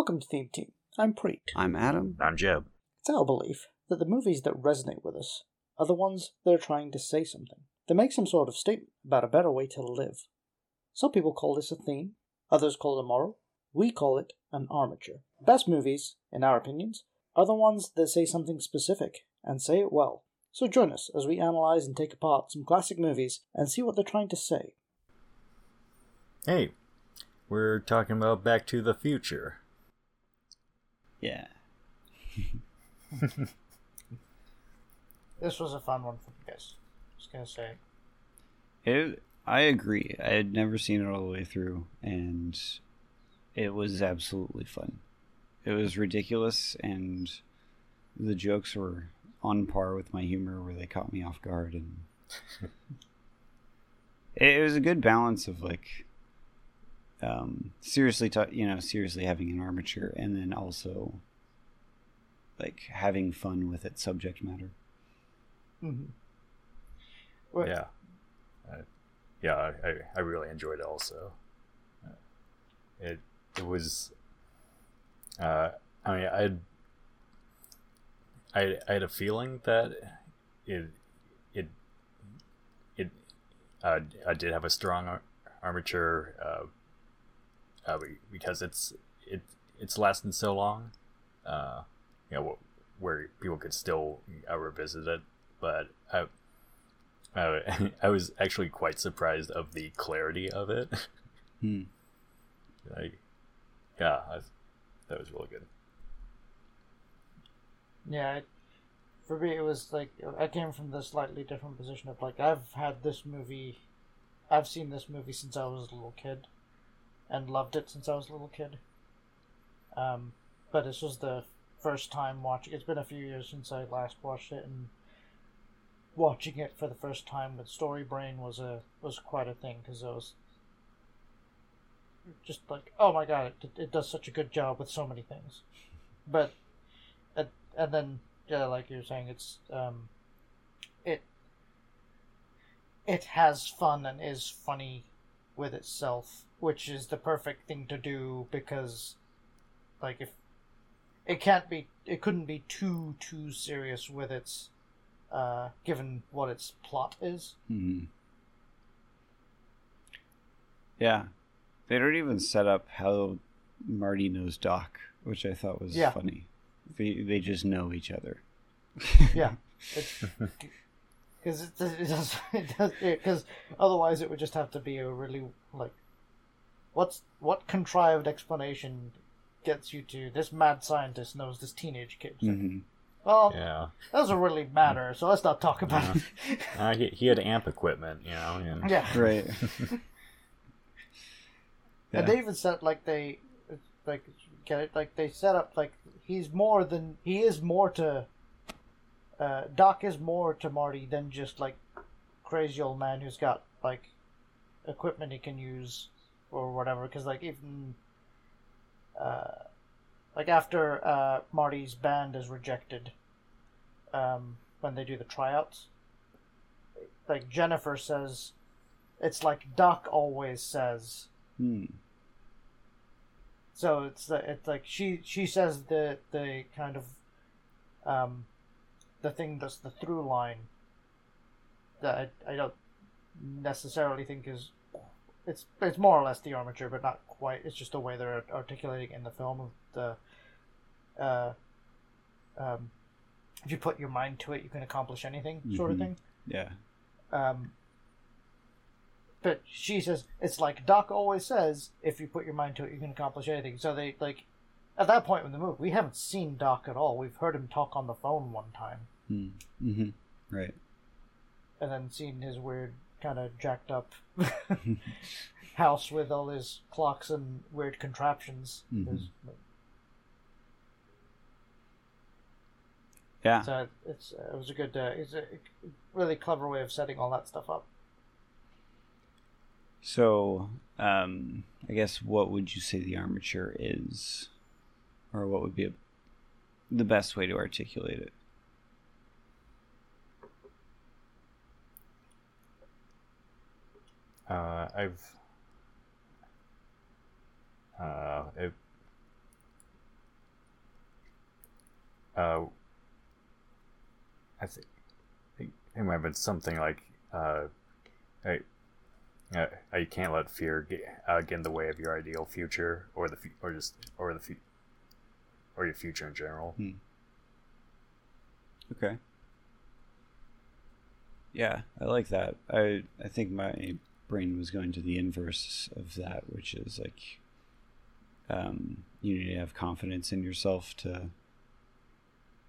Welcome to Theme Team. I'm Preet. I'm Adam. I'm Jeb. It's our belief that the movies that resonate with us are the ones that are trying to say something, to make some sort of statement about a better way to live. Some people call this a theme, others call it a moral. We call it an armature. Best movies, in our opinions, are the ones that say something specific and say it well. So join us as we analyze and take apart some classic movies and see what they're trying to say. Hey, we're talking about Back to the Future. Yeah. This was a fun one for you guys. Just gonna say. It, I agree. I had never seen it all the way through, and it was absolutely fun. It was ridiculous, and the jokes were on par with my humor, where they caught me off guard, and it, it was a good balance of like um, seriously, ta- you know, seriously having an armature, and then also like having fun with its subject matter. Mm-hmm. Yeah. Uh, yeah, I, I, I really enjoyed it also. Uh, it it was uh, I mean I I I had a feeling that it it it uh, I did have a strong ar- armature uh, uh, because it's it it's lasted so long. Uh, you know where people could still uh, revisit it, but I. Uh, I was actually quite surprised of the clarity of it. Hmm. like, yeah, I, that was really good. Yeah, it, for me it was like I came from the slightly different position of like I've had this movie, I've seen this movie since I was a little kid, and loved it since I was a little kid. Um, but this was the first time watching. It's been a few years since I last watched it, and watching it for the first time with Story Brain was a was quite a thing because I was just like, oh my god, it, it does such a good job with so many things. But and, and then yeah, like you're saying, it's um, it it has fun and is funny with itself, which is the perfect thing to do because, like, if it can't be, it couldn't be too too serious with its, uh, given what its plot is. hmm Yeah, they don't even set up how Marty knows Doc, which I thought was Yeah. funny. They they just know each other. Yeah, because it, it does it does because otherwise it would just have to be a really like, what's what contrived explanation gets you to this mad scientist knows this teenage kid. It's like, hmm Well, Yeah, that doesn't really matter, so let's not talk about it. uh, he, he had amp equipment, you know. And, yeah. Right. And they even said like they like get it like they set up like he's more than he is more to uh Doc is more to Marty than just like crazy old man who's got like equipment he can use or whatever because like even uh like after uh Marty's band is rejected um when they do the tryouts like Jennifer says it's like Doc always says Hmm. so it's it's like she she says the the kind of um the thing that's the through line that I, I don't necessarily think is it's it's more or less the armature but not quite it's just the way they're articulating in the film of the uh um if you put your mind to it you can accomplish anything sort of Mhm. thing Yeah. um, but she says it's like Doc always says: if you put your mind to it, you can accomplish anything. So they like at that point in the movie, we haven't seen Doc at all. We've heard him talk on the phone one time, Hmm. hmm Right. and then seen his weird kind of jacked up house with all his clocks and weird contraptions. Mhm. His- Yeah. So it's it was a good, uh, it's a really clever way of setting all that stuff up. So, um, I guess what would you say the armature is, or what would be a, the best way to articulate it? Uh, I've uh, it, uh, I think it might have been something like, uh, I, uh, you can't let fear get, uh, get in the way of your ideal future, or the fu- or just or the fu- or your future in general. Hmm. Okay. Yeah, I like that. I I think my brain was going to the inverse of that, which is like um, you need to have confidence in yourself to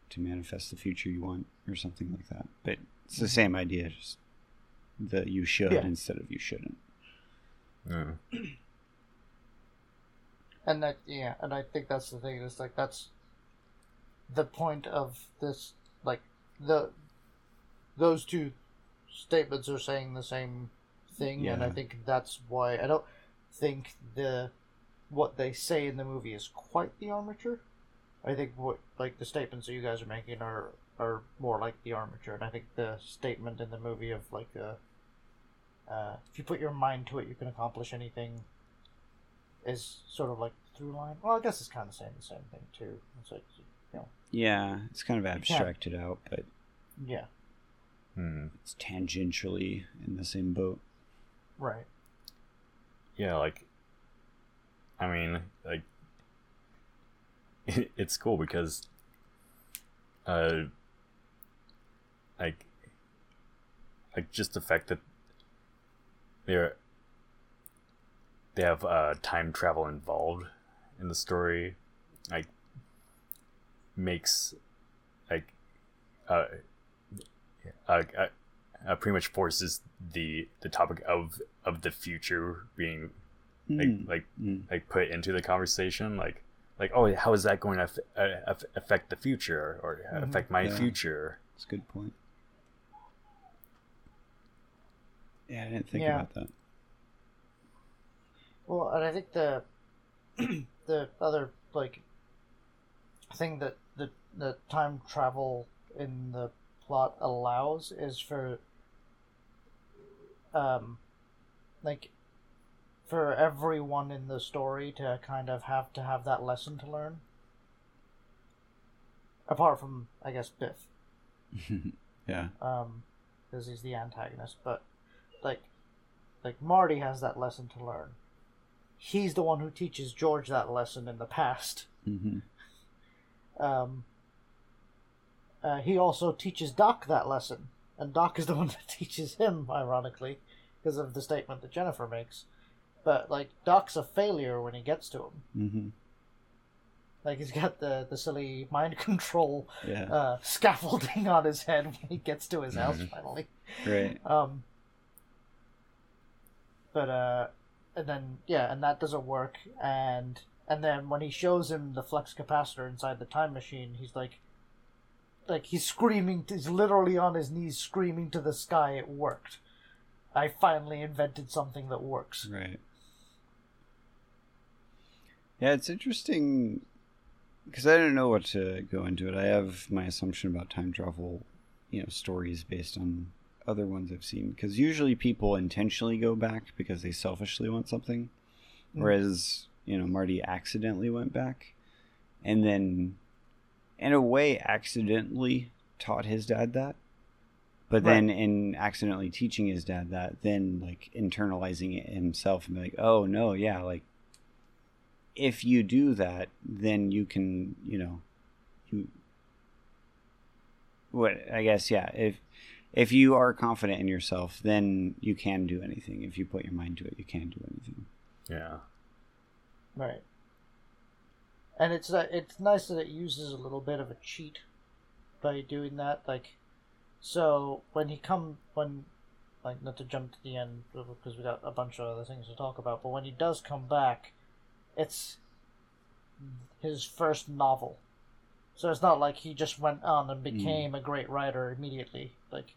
to manifest the future you want or something like that. But it's the same idea, just that you should Yeah. instead of you shouldn't. Mm. And that yeah and i think that's the thing is like that's the point of this like the those two statements are saying the same thing and i think that's why i don't think the what they say in the movie is quite the armature. I think what like the statements that you guys are making are are more like the armature and i think the statement in the movie of like uh, uh, if you put your mind to it you can accomplish anything is sort of like through line. Well, I guess it's kind of saying the same thing too. It's like, you know, Yeah, it's kind of abstracted out, but yeah, Hmm. it's tangentially in the same boat. right. Yeah, like, I mean, like, it's cool because, uh, like, like just the fact that they're they have uh time travel involved in the story, like, makes like, uh, uh, uh, uh pretty much forces the the topic of of the future being like Mm, like mm. like put into the conversation like like oh how is that going to aff- uh, affect the future or Mhm. affect my Yeah. future That's a good point. Yeah, I didn't think Yeah. about that. Well, and I think the the other like thing that the the time travel in the plot allows is for um like for everyone in the story to kind of have to have that lesson to learn. Apart from, I guess, Biff. yeah. um, because he's the antagonist. But like, like Marty has that lesson to learn. He's the one who teaches George that lesson in the past. hmm Um, uh, he also teaches Doc that lesson, and Doc is the one that teaches him, ironically, because of the statement that Jennifer makes. But like, Doc's a failure when he gets to him. hmm Like he's got the the silly mind control Yeah. uh, scaffolding on his head when he gets to his house Mhm. finally. right. Um, but uh, and then yeah, and that doesn't work. And and then when he shows him the flux capacitor inside the time machine, he's like, like he's screaming. He's literally on his knees screaming to the sky. It worked. I finally invented something that works. Right. Yeah, it's interesting because I don't know what to go into it. I have my assumption about time travel, you know, stories based on other ones I've seen. Because usually people intentionally go back because they selfishly want something, Mm. whereas you know Marty accidentally went back, and then, in a way, accidentally taught his dad that. But then, in accidentally teaching his dad that, then like internalizing it himself and be like, oh no, yeah, like if you do that, then you can, you know, you. What I guess, yeah. If if you are confident in yourself, then you can do anything. If you put your mind to it, you can do anything. yeah Right. And it's uh, it's nice that it uses a little bit of a cheat by doing that. Like, so when he come when, like, not to jump to the end because we got a bunch of other things to talk about, but when he does come back, it's his first novel. So it's not like he just went on and became a great writer immediately. Like,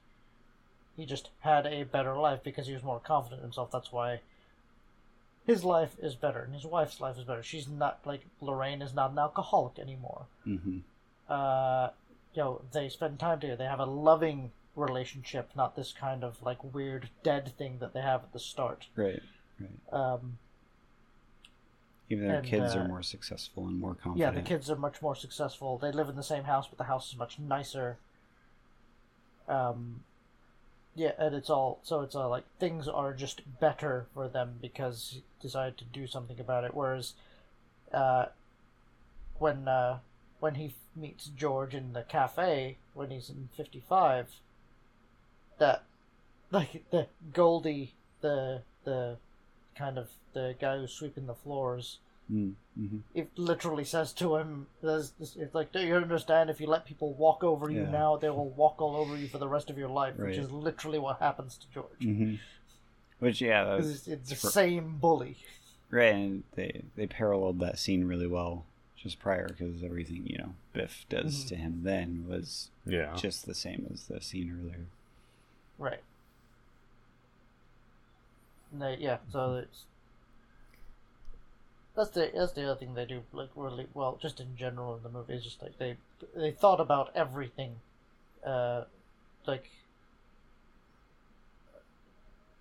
he just had a better life because he was more confident in himself. That's why his life is better and his wife's life is better. She's not like Lorraine is not an alcoholic anymore. Mm-hmm. Uh, you know, they spend time together. They have a loving relationship, not this kind of like weird dead thing that they have at the start. Right. Right. Um, Even their And, kids uh, are more successful and more confident. Yeah, the kids are much more successful. They live in the same house, but the house is much nicer. Um, yeah, and it's all so it's all like things are just better for them because he decided to do something about it. Whereas, uh, when uh, when he meets George in the cafe when he's in fifty five, that like the Goldie, the the kind of the guy who's sweeping the floors Mm, hmm it literally says to him, there's this, it's like, do you understand? If you let people walk over you Yeah. now, they will walk all over you for the rest of your life, which is literally what happens to George. hmm Which yeah, that 'Cause was, It's, it's the for- same bully. right, and they they paralleled that scene really well just prior because everything you know Biff does Mhm. to him then was Yeah. just the same as the scene earlier. Right. And they, yeah, so it's that's the that's the other thing they do like really well, just in general in the movie is just like they they thought about everything, uh, like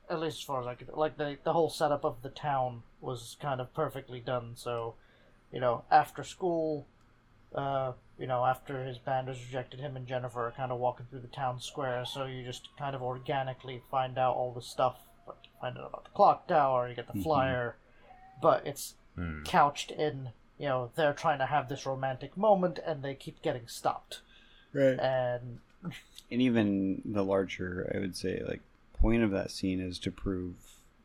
at least as far as I could like the the whole setup of the town was kind of perfectly done. So, you know, after school, uh, you know, after his band has rejected him and Jennifer are kind of walking through the town square, so you just kind of organically find out all the stuff. Like you find out about the clock tower, you get the Mhm. flyer, but it's Hmm. couched in, you know, they're trying to have this romantic moment and they keep getting stopped. Right. And and even the larger i would say like point of that scene is to prove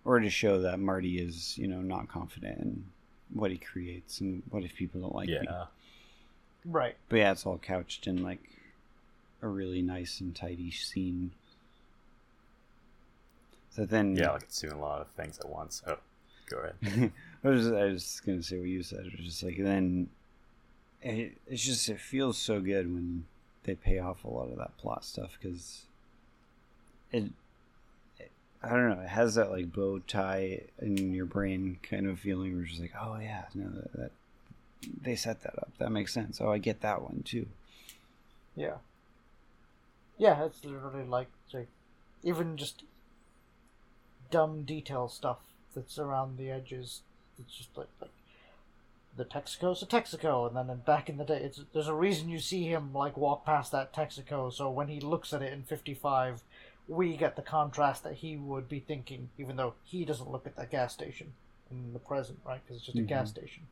or to show that marty is you know not confident in what he creates and what if people don't like me yeah. right, but yeah it's all couched in like a really nice and tidy scene so then Yeah, like it's doing a lot of things at once. Oh, go ahead. I was I was gonna say what you said. It was just like then it, it's just it feels so good when they pay off a lot of that plot stuff because it, it I don't know it has that like bow tie in your brain kind of feeling where it's just like oh yeah no that, that they set that up that makes sense oh I get that one too yeah. Yeah, it's literally like, like even just dumb detail stuff that's around the edges. It's just like like the Texaco's a Texaco, and then in- back in the day, it's there's a reason you see him like walk past that Texaco. So when he looks at it in '55, we get the contrast that he would be thinking, even though he doesn't look at that gas station in the present, right? Because it's just a mm-hmm. gas station.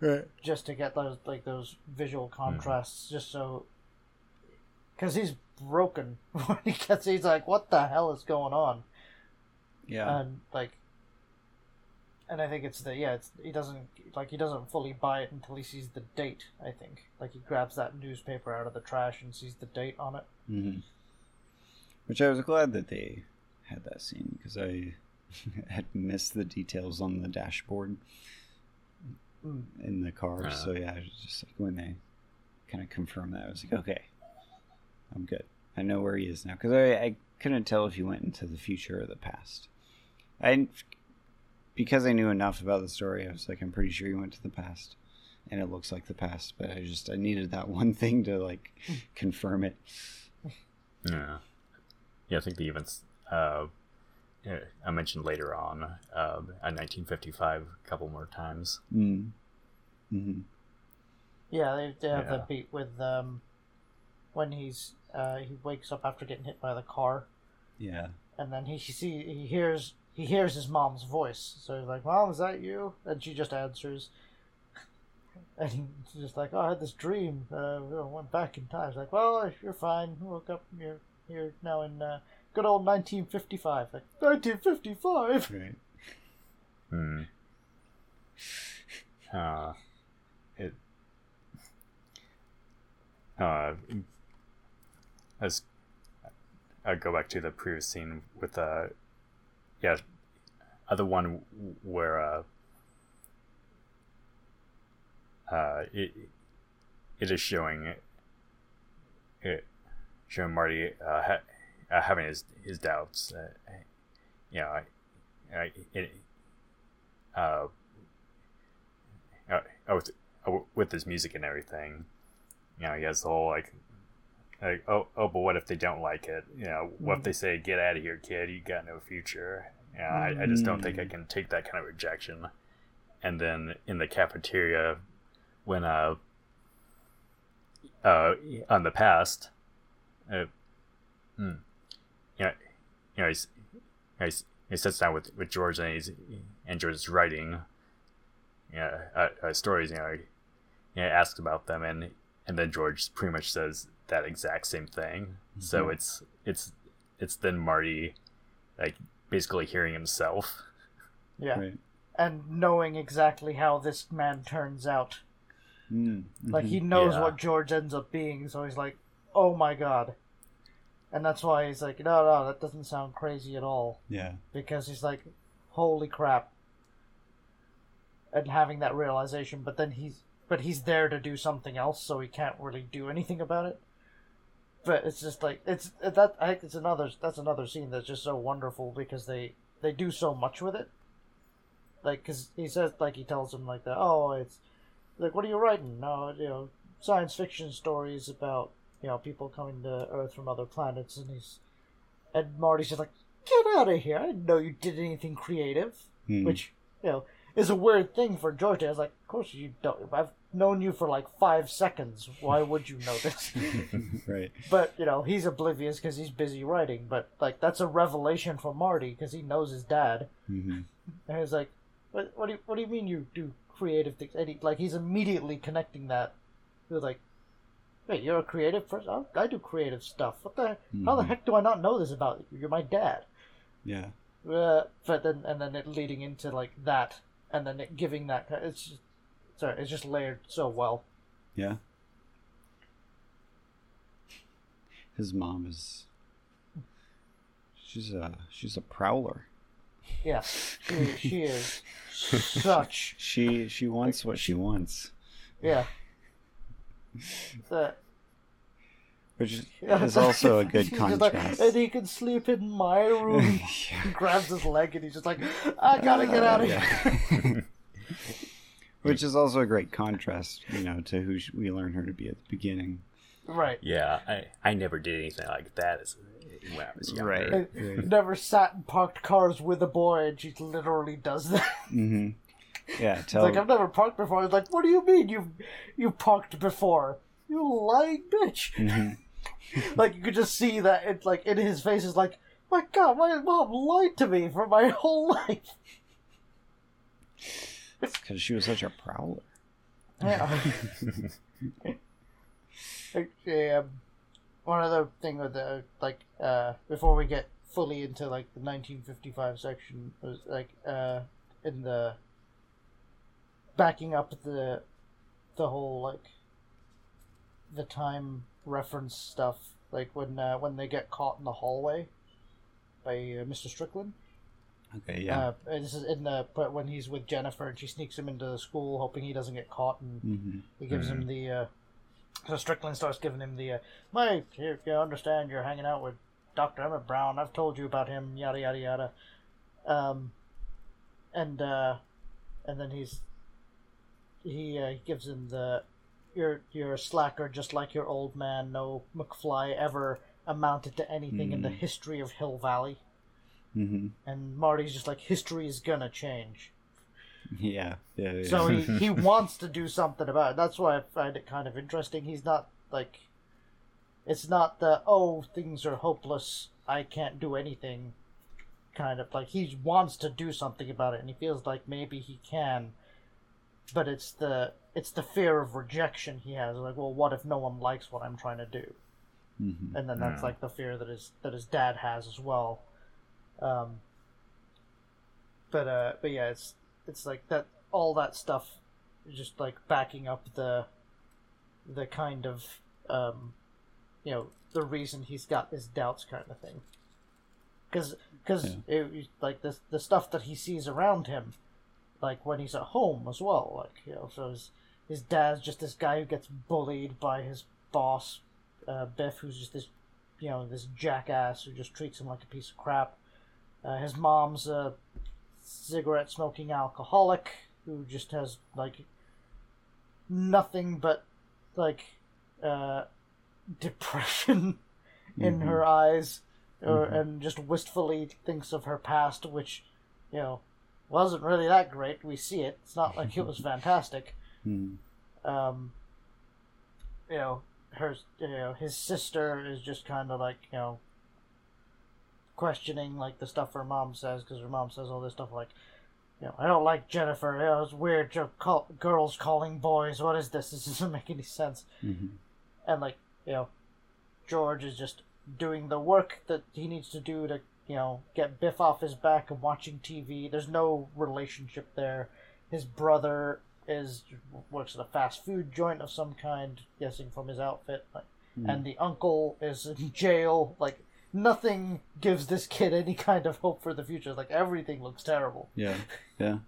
right Just to get those like those visual mm-hmm. contrasts, just so because he's broken when he gets. He's like, "What the hell is going on?" yeah and like and i think it's the yeah it's he doesn't like he doesn't fully buy it until he sees the date i think like he grabs that newspaper out of the trash and sees the date on it hmm Which I was glad that they had that scene because I had missed the details on the dashboard Mm. in the car. Uh. So yeah, it was just like when they kind of confirmed that, I was like, okay, I'm good. I know where he is now because I, I couldn't tell if he went into the future or the past. I because I knew enough about the story, I was like, I'm pretty sure he went to the past, and it looks like the past. But I just I needed that one thing to like confirm it. Yeah. Yeah, I think the events uh, I mentioned later on uh, a 1955 a couple more times. Mm. hmm yeah they, they have Yeah. the beat with um when he's uh he wakes up after getting hit by the car Yeah. and then he see he hears he hears his mom's voice so he's like mom is that you and she just answers and he's just like oh i had this dream uh I went back in time it's like well you're fine woke up you're here now in uh, good old 1955 like 1955 Right. Hmm. Uh, it. Uh, as I go back to the previous scene with uh, yeah, other one where uh, uh, it it is showing it showing Marty uh, ha- uh having his his doubts. Uh, you know, I, I, it, uh, uh, with, uh, with his music and everything, you know, he has the whole like, like oh, oh, but what if they don't like it? You know, what if they say, "Get out of here, kid. You got no future." You know, I, I just don't think I can take that kind of rejection. and then in the cafeteria when uh uh on the past uh, hmm, you know, you know he's, he's he sits down with, with George and he's and George is writing yeah uh, uh, stories you know he, he asks about them and and then George pretty much says that exact same thing mm-hmm. so it's it's it's then Marty like basically hearing himself yeah right. and knowing exactly how this man turns out mm-hmm. like he knows yeah. what George ends up being so he's like oh my god and that's why he's like, no, no, that doesn't sound crazy at all. Yeah. Because he's like, holy crap. And having that realization, but then he's, but he's there to do something else, so he can't really do anything about it. But it's just like it's that I think it's another that's another scene that's just so wonderful because they they do so much with it. Like, cause he says like he tells him like that. Oh, it's like what are you writing? No, you know, science fiction stories about you know, people coming to Earth from other planets, and he's and Marty's just like, "Get out of here! I didn't know you did anything creative," hmm. which you know is a weird thing for George. I was like, "Of course you don't. I've known you for like five seconds. Why would you know this?" right. But you know, he's oblivious because he's busy writing. But like, that's a revelation for Marty because he knows his dad, mm-hmm. and he's like, "What? What do you, What do you mean you do creative things?" And he, like, he's immediately connecting that with like Wait, you're a creative person? I do creative stuff. What the? Mm-hmm. How the mm-hmm. heck do I not know this about you? You're my dad. Yeah. Uh, but then, and then it leading into like that, and then it giving that. It's just, sorry, it's just layered so well. Yeah. His mom is. She's a she's a prowler. Yeah, she, she is such. She she wants what she wants. Yeah. The, which is also a good contrast. Like, and he can sleep in my room. yeah. He grabs his leg and he's just like, I gotta get uh, out of here. Which is also a great contrast, you know, to who we learn her to be at the beginning. Right. Yeah, I, I never did anything like that as, when I was younger. Right. right. Never sat in parked cars with a boy, and she literally does that. Mm-hmm. Yeah, tell... like I've never parked before. I was like, "What do you mean you you parked before? You lying bitch!" Mm-hmm. like you could just see that it's like in his face is like, "My God, my mom lied to me for my whole life." Because she was such a prowler. Yeah. um, one other thing with the like uh, before we get fully into like the 1955 section was like uh, in the backing up the the whole like the time reference stuff, like when uh, when they get caught in the hallway by uh, Mr. Strickland. Okay, yeah. Uh, this is in the but when he's with Jennifer and she sneaks him into the school, hoping he doesn't get caught, and mm-hmm. he gives mm-hmm. him the. Uh, so Strickland starts giving him the, uh, "My, you, you understand you're hanging out with Doctor Emmett Brown. I've told you about him. Yada yada yada." Um, and uh, and then he's he, uh, gives him the you're you're a slacker just like your old man. No McFly ever amounted to anything mm. in the hmm. history of Hill Valley. Mm-hmm. And Marty's just like history is gonna change. Yeah, yeah. yeah. So he he wants to do something about it. That's why I find it kind of interesting. He's not like it's not the oh things are hopeless. I can't do anything. Kind of like he wants to do something about it, and he feels like maybe he can but it's the it's the fear of rejection he has. Like, well, what if no one likes what I'm trying to do? Mm-hmm. And then that's yeah. like the fear that his that his dad has as well. Um, but uh, but yeah, it's it's like that. All that stuff, just like backing up the the kind of um, you know the reason he's got his doubts kind of thing. Because because yeah. like the the stuff that he sees around him like when he's at home as well. Like you know, so his his dad's just this guy who gets bullied by his boss, uh, Biff, who's just this you know this jackass who just treats him like a piece of crap. Uh, his mom's a cigarette smoking alcoholic who just has like nothing but like uh, depression in mm-hmm. her eyes, or, mm-hmm. and just wistfully thinks of her past, which you know wasn't really that great. We see it. It's not like it was fantastic. Hmm. Um, you know, her, you know, his sister is just kind of like you know questioning like the stuff her mom says because her mom says all this stuff like, you know, I don't like Jennifer. You know, it's weird. Call, girls calling boys. What is this? This doesn't make any sense. hmm And like you know, George is just doing the work that he needs to do to you know get Biff off his back and watching TV. There's no relationship there. His brother is works at a fast food joint of some kind, guessing from his outfit. Like, and the uncle is in jail. Like nothing gives this kid any kind of hope for the future. Like everything looks terrible. Yeah, yeah.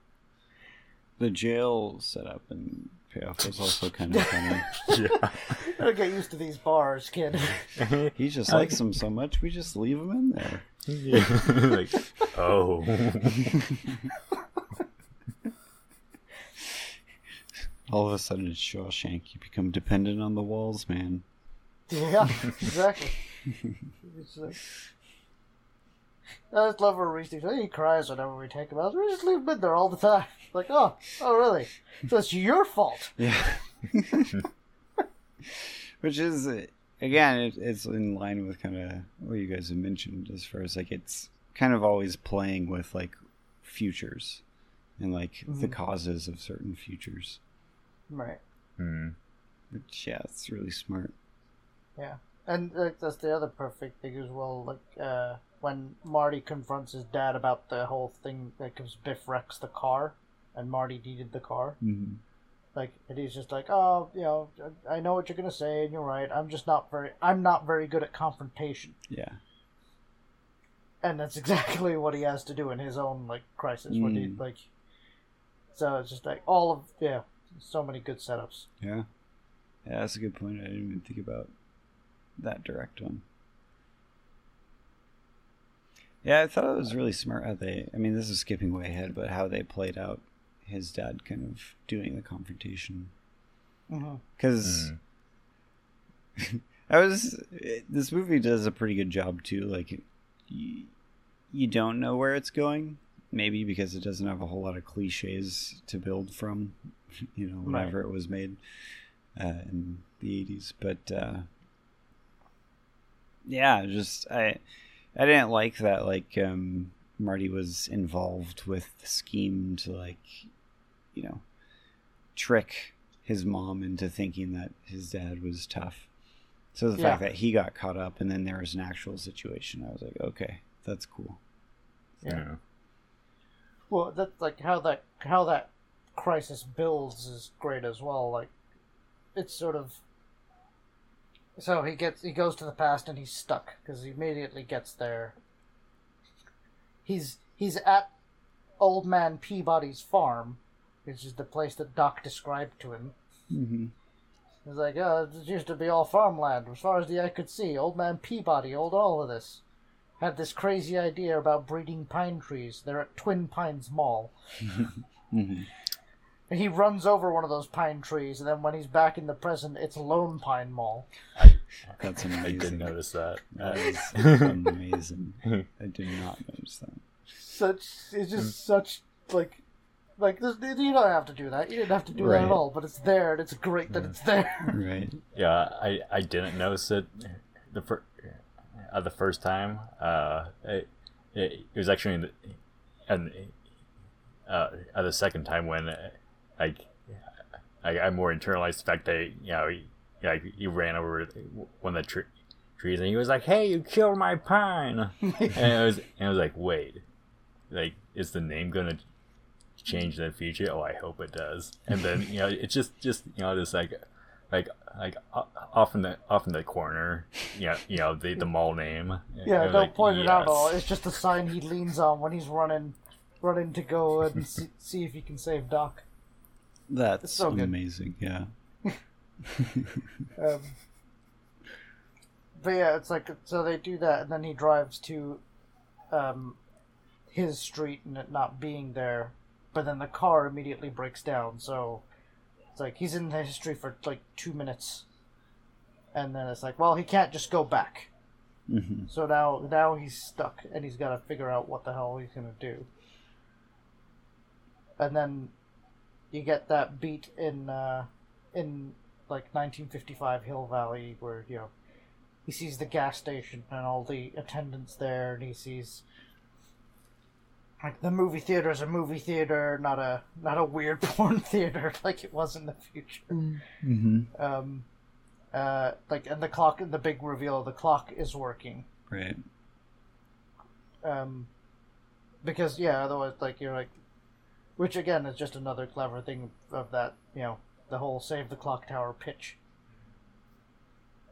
The jail setup and payoff was also kind of funny. yeah. Gotta get used to these bars, kid. He just likes them so much, we just leave him in there. yeah. like, oh. All of a sudden, it's Shawshank. You become dependent on the walls, man. Yeah, exactly. It's like- I just love where Reese thinks, he cries whenever we take him out. We just leave him in there all the time. Like, oh, oh, really? So it's your fault. Yeah. Which is, uh, again, it, it's in line with kind of what you guys have mentioned as far as like it's kind of always playing with like futures and like the Mhm. causes of certain futures. Right. Hmm. Which, yeah, it's really smart. Yeah. And like, that's the other perfect thing as well. Like, uh, when Marty confronts his dad about the whole thing, like, because Biff wrecks the car and Marty needed the car. Mm-hmm. Like, and he's just like, oh, you know, I know what you're gonna say, and you're right. I'm just not very, I'm not very good at confrontation, Yeah. and that's exactly what he has to do in his own like crisis. When he Mm. like, so it's just like all of yeah, so many good setups. Yeah. Yeah, that's a good point. I didn't even think about that direct one. Yeah, I thought it was really smart how they. I mean, this is skipping way ahead, but how they played out his dad kind of doing the confrontation. Mm-hmm. Because I was. This movie does a pretty good job too. Like, you, you don't know where it's going. Maybe because it doesn't have a whole lot of cliches to build from. You know, whenever it was made uh, in the 80s but uh, yeah just i i didn't like that like um, marty was involved with the scheme to like you know trick his mom into thinking that his dad was tough so the fact that he got caught up and then there was an actual situation i was like okay that's cool Yeah. Well, that's like how that how that crisis builds is great as well. Like, it's sort of. So he gets he goes to the past and he's stuck because he immediately gets there. He's he's at old man Peabody's farm, which is the place that Doc described to him. mm-hmm. He's like, oh, it used to be all farmland, as far as the eye could see. Old man Peabody old all of this. Had this crazy idea about breeding pine trees. They're at Twin Pines Mall. Mm-hmm. And he runs over one of those pine trees, and then when he's back in the present, it's Lone Pine Mall. that's amazing. I amazing did notice that. that is amazing i did not notice that Such it's just such like like this, you don't have to do that. You didn't have to do that at all, but it's there, and it's great that it's there. right Yeah, I, I didn't notice it the fir- uh, the first time. Uh, it, it, was actually in the, and uh, uh, the second time when uh, I, I more internalized the fact that you know he, yeah he ran over one of the tre- trees and he was like, "Hey, you killed my pine," and it was and I was like, "Wait, like is the name gonna?" change in the future oh i hope it does and then you know it's just just you know just like like like off in the off in the corner yeah you know the the mall name Yeah, don't like, point it out at all. It's just a sign he leans on when he's running, running to go and see, see if he can save Doc. That's so amazing. Yeah. Um, but yeah, it's like so they do that, and then he drives to um, his street and it not being there. But then the car immediately breaks down, so it's like he's in the history for like two minutes, and then it's like, well, he can't just go back. hmm So now, now he's stuck, and he's got to figure out what the hell he's gonna do. and then you get that beat in uh, in like 1955 Hill Valley where you know he sees the gas station and all the attendants there, and he sees like the movie theater is a movie theater, not a not a weird porn theater like it was in the future. Mm-hmm. Um, uh, like and the clock, the big reveal, the clock is working. Right. Um, because yeah, otherwise like you're like, which again is just another clever thing of that you know the whole save the clock tower pitch.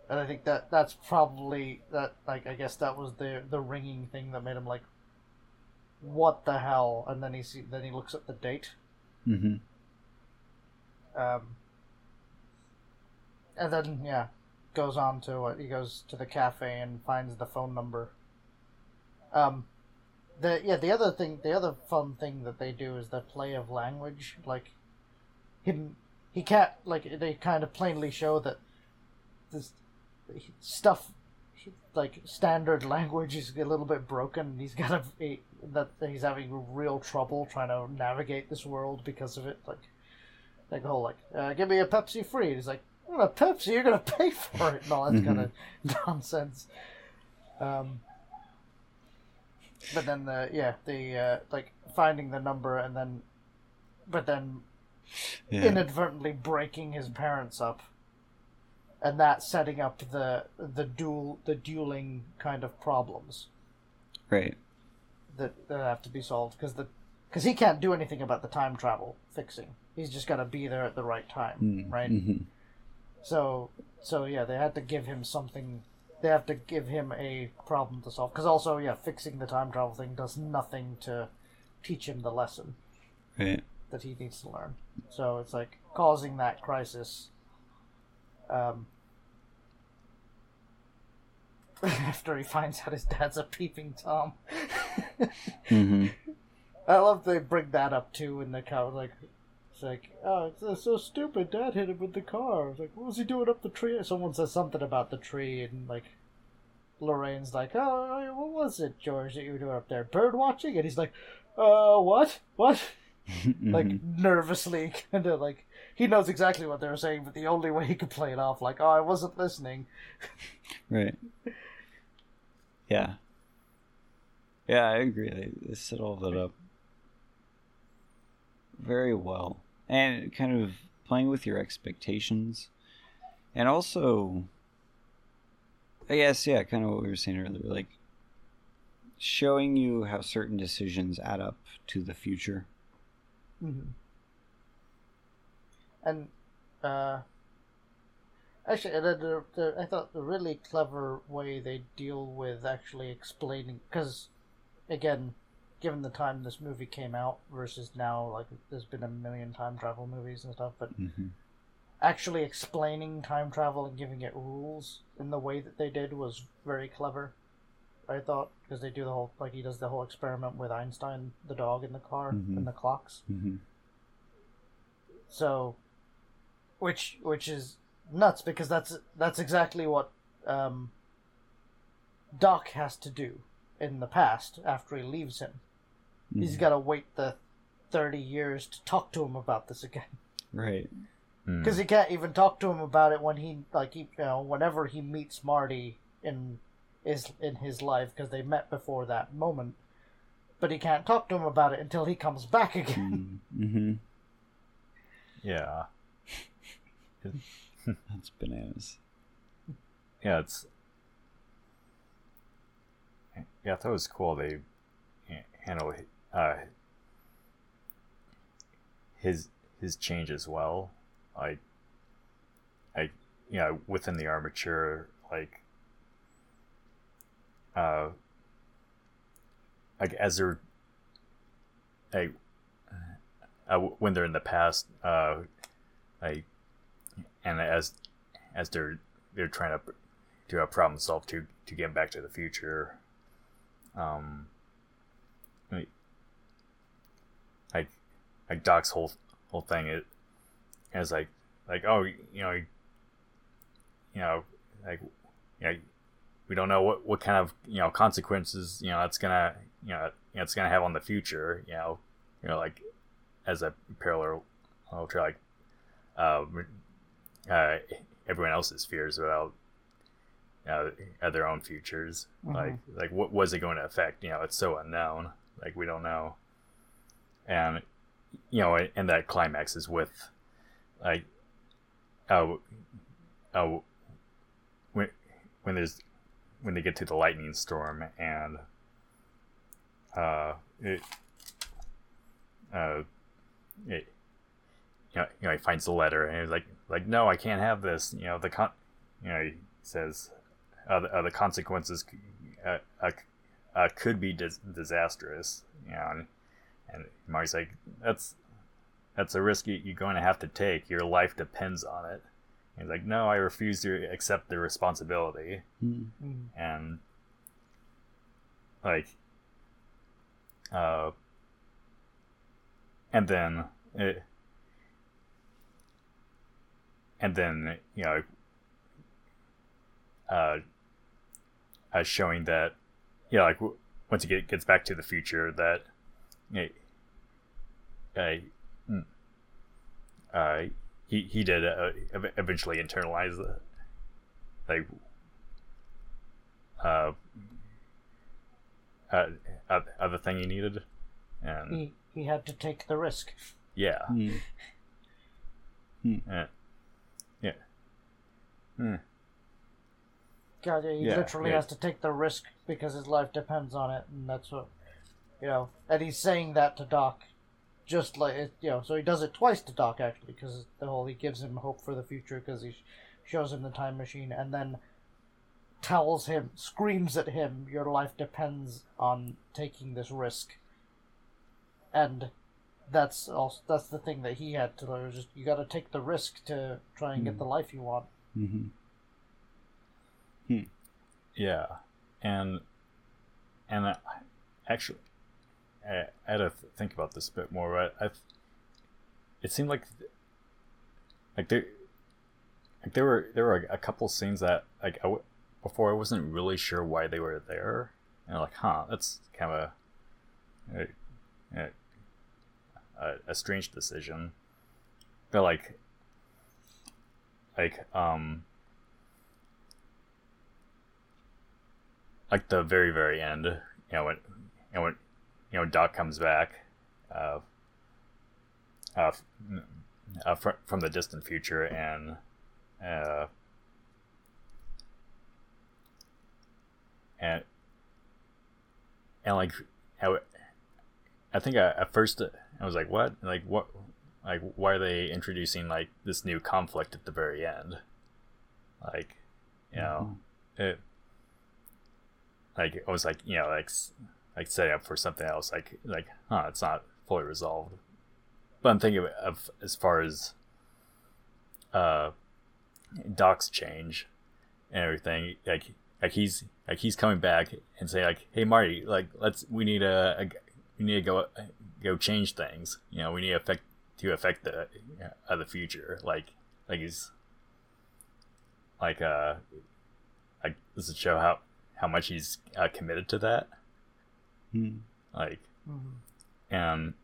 And I think that that's probably that like I guess that was the the ringing thing that made him like, what the hell? And then he see then he looks at the date. Mm-hmm. Um, and then yeah, goes on to what he goes to the cafe and finds the phone number. Um, the yeah the other thing the other fun thing that they do is the play of language like him he can't like they kind of plainly show that this stuff like standard language is a little bit broken he's got a, a that he's having real trouble trying to navigate this world because of it like like the whole like uh, give me a pepsi free. And he's like "Well, a pepsi you're gonna pay for it. And all that kind of nonsense. Um but then the yeah the uh, like finding the number and then but then Yeah. inadvertently breaking his parents up and that setting up the the duel the dueling kind of problems right. that, that have to be solved because the because he can't do anything about the time travel fixing he's just got to be there at the right time Mm, right mhm. so so yeah they had to give him something they have to give him a problem to solve because also yeah fixing the time travel thing does nothing to teach him the lesson Right. that he needs to learn. So it's like causing that crisis. Um, after he finds out his dad's a peeping tom, Mm-hmm. I love they bring that up too in the car. Like, it's like, oh, it's so stupid. Dad hit him with the car. It's like, what was he doing up the tree? Someone says something about the tree, and like, Lorraine's like, oh, what was it, George, that you were doing up there? Bird watching? And he's like, uh, what? What? like nervously kind of like he knows exactly what they were saying but the only way he could play it off like oh i wasn't listening Right. Yeah. Yeah, I agree. They, they set all that up very well. And kind of playing with your expectations. And also, I guess, yeah, kind of what we were saying earlier, like showing you how certain decisions add up to the future. mm-hmm. and uh actually i thought the really clever way they deal with actually explaining because again given the time this movie came out versus now like there's been a million time travel movies and stuff but Mm-hmm. actually explaining time travel and giving it rules in the way that they did was very clever. I thought because they do the whole like he does the whole experiment with Einstein, the dog in the car Mhm. and the clocks. Mm-hmm. So, which which is nuts because that's that's exactly what um, Doc has to do in the past after he leaves him. He's got to wait the thirty years to talk to him about this again. Right. Mm. because he can't even talk to him about it when he like he you know whenever he meets Marty in is in his life because they met before that moment, but he can't talk to him about it until he comes back again. Mm-hmm. yeah, That's bananas. yeah, it's yeah. I thought it was cool. They handle uh, his his change as well. Like, I you know within the armature, like, uh, like as they're like uh, when they're in the past, uh, like, and as as they're they're trying to do a problem solve to to get back to the future. Um, I mean, like like Doc's whole whole thing is is like like oh you know you know like you know, we don't know what what kind of you know consequences you know it's gonna you know, you know it's gonna have on the future you know you know like as a parallel to like uh, uh, everyone else's fears about uh, their own futures. Mhm. Like like what was it going to affect? You know, it's so unknown. Like we don't know. And you know, and that climax is with like oh oh when when there's when they get to the lightning storm and uh it uh it you know, you know he finds the letter and he's like like no I can't have this you know the con you know he says uh, the, uh, the consequences uh, uh, uh, could be dis- disastrous you know and, and Marty's like that's that's a risk you- you're going to have to take your life depends on it he's like no I refuse to accept the responsibility Mm. Mm. and like uh and then it and then you know uh, uh showing that you know like w- once he get, gets back to the future that you know, uh, mm, uh he he did uh, eventually internalize the like uh, uh, uh, other thing he needed, and He he had to take the risk. yeah, Mm. yeah, yeah, Hmm. God, he Yeah, literally yeah. has to take the risk because his life depends on it, and that's what you know. And he's saying that to Doc, just like it, you know. So he does it twice to Doc actually, because the whole he gives him hope for the future because he sh- shows him the time machine, and then tells him, screams at him, "Your life depends on taking this risk." And that's also that's the thing that he had to learn. Just you got to take the risk to try and get Mm. the life you want. Mm hmm yeah, and and I, actually, I, had to th- think about this a bit more. But I, it seemed like like there like there were there were a couple scenes that like I before I wasn't really sure why they were there, and like, huh, that's kind of a, a, a, a strange decision. But like, like um, like the very very end, you know when you know when you know Doc comes back, uh, uh, f- uh fr- from the distant future and uh and and like how I think I, at first I was like what? Like what like why are they introducing like this new conflict at the very end? Like you know it like I was like you know like like setting up for something else like like huh it's not fully resolved. But I'm thinking of, of as far as uh Doc's change and everything like like he's like he's coming back and say like hey Marty like let's we need a, a we need to go go change things. You know we need to affect to affect the uh, the future. Like like he's like uh like does it show how how much he's uh, committed to that Mm. like Mhm. and,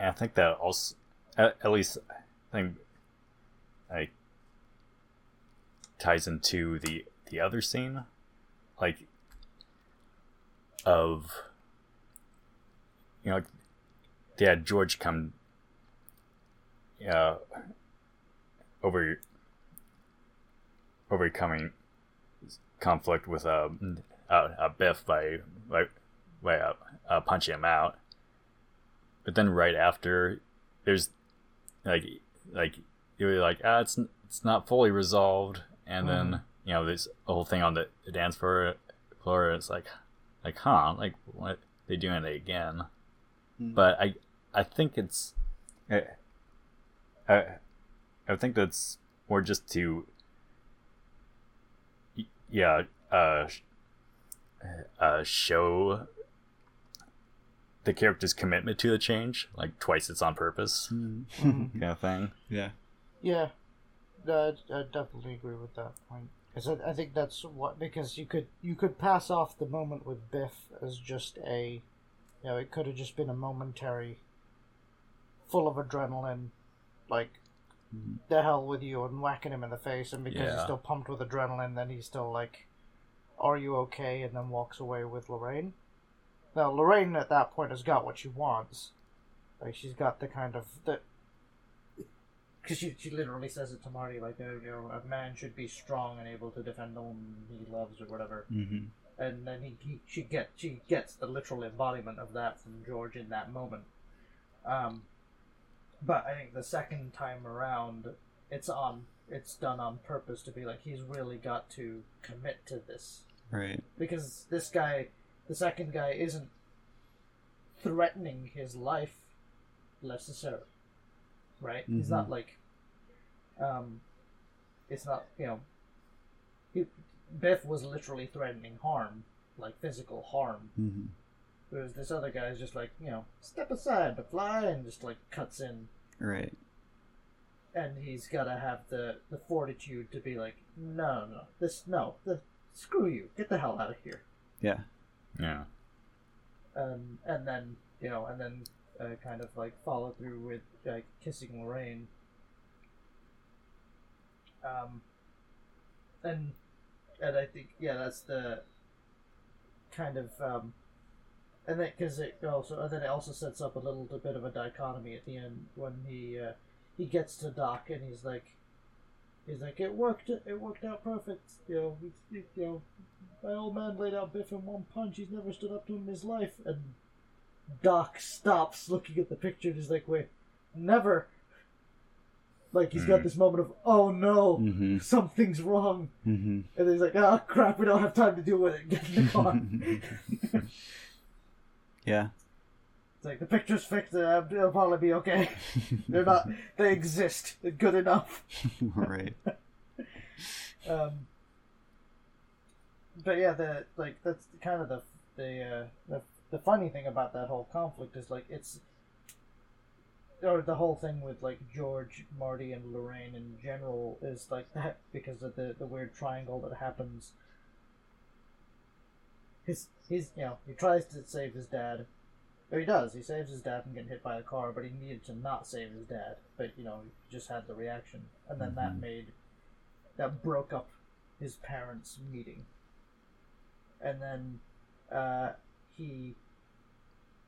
and I think that also at, at least I think like ties into the the other scene like of you know like, they had George come uh over overcoming conflict with a uh, a Biff by by by uh, uh, punching him out. But then right after there's like like you're like ah it's it's not fully resolved. And then you know there's a whole thing on the, the dance floor floor it's like like huh like what they doing it again? Mm. but i i think it's i i, I think that's more just to yeah uh uh show the character's commitment to the change like twice it's on purpose Mm. Mhm. kind of thing yeah. Yeah, I, I definitely agree with that point. Because I, I think that's what because you could you could pass off the moment with Biff as just a, you know, it could have just been a momentary full of adrenaline, like Mhm. the hell with you, and whacking him in the face, and because he's still pumped with adrenaline, then he's still like, "Are you okay?" and then walks away with Lorraine. Now Lorraine at that point has got what she wants. Like she's got the kind of the. Because she, she literally says it to Marty, like, you know, a man should be strong and able to defend the woman he loves or whatever Mhm. and then he, he she get she gets the literal embodiment of that from George in that moment. Um, but I think the second time around, it's on it's done on purpose to be like he's really got to commit to this Right. because this guy, the second guy, isn't threatening his life necessarily, right? He's not like, um, it's not you know. He, Biff was literally threatening harm, like physical harm, Mhm. whereas this other guy is just like you know step aside, but fly, and just like cuts in, Right. and he's got to have the the fortitude to be like, no, no, this no, the screw you, get the hell out of here. Yeah. Yeah. um, and then you know, and then uh, kind of like follow through with like kissing Lorraine. Um, and and I think yeah, that's the kind of um, and then because it also and then it also sets up a little bit of a dichotomy at the end when he uh, he gets to Doc and he's like. He's like, it worked. It worked out perfect. You know, you know, my old man laid out Biff in one punch. He's never stood up to him in his life. And Doc stops looking at the picture and he's like, wait, never. Like, he's got Hmm. this moment of, oh no, Mhm. something's wrong. Mhm. And he's like, oh crap, we don't have time to deal with it. Get in the car. yeah. Like, the picture's fixed. Uh, it'll probably be okay. They're not, they exist. They're good enough. right. Um, but yeah, the like that's kind of the the uh, the the funny thing about that whole conflict is like it's or the whole thing with like George, Marty, and Lorraine in general is like that because of the the weird triangle that happens. His his you know he tries to save his dad. Or he does. He saves his dad from getting hit by a car, but he needed to not save his dad. But you know, he just had the reaction, and then that Mhm. made that broke up his parents' meeting. And then uh, he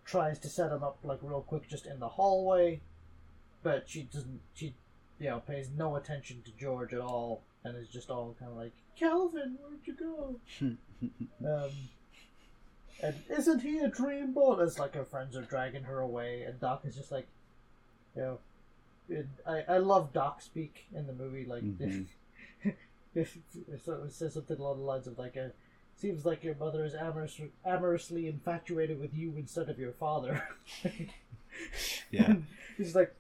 tries to set him up like real quick just in the hallway, but she doesn't. She, you know, pays no attention to George at all, and is just all kind of like, "Calvin, where'd you go?" Um, and isn't he a dreamboat? As like her friends are dragging her away, and Doc is just like, you know, it, I I love Doc speak in the movie. Like, Mhm. if, if so it says something along the lines of like a. Seems like your mother is amorous, amorously infatuated with you instead of your father. Yeah. He's like,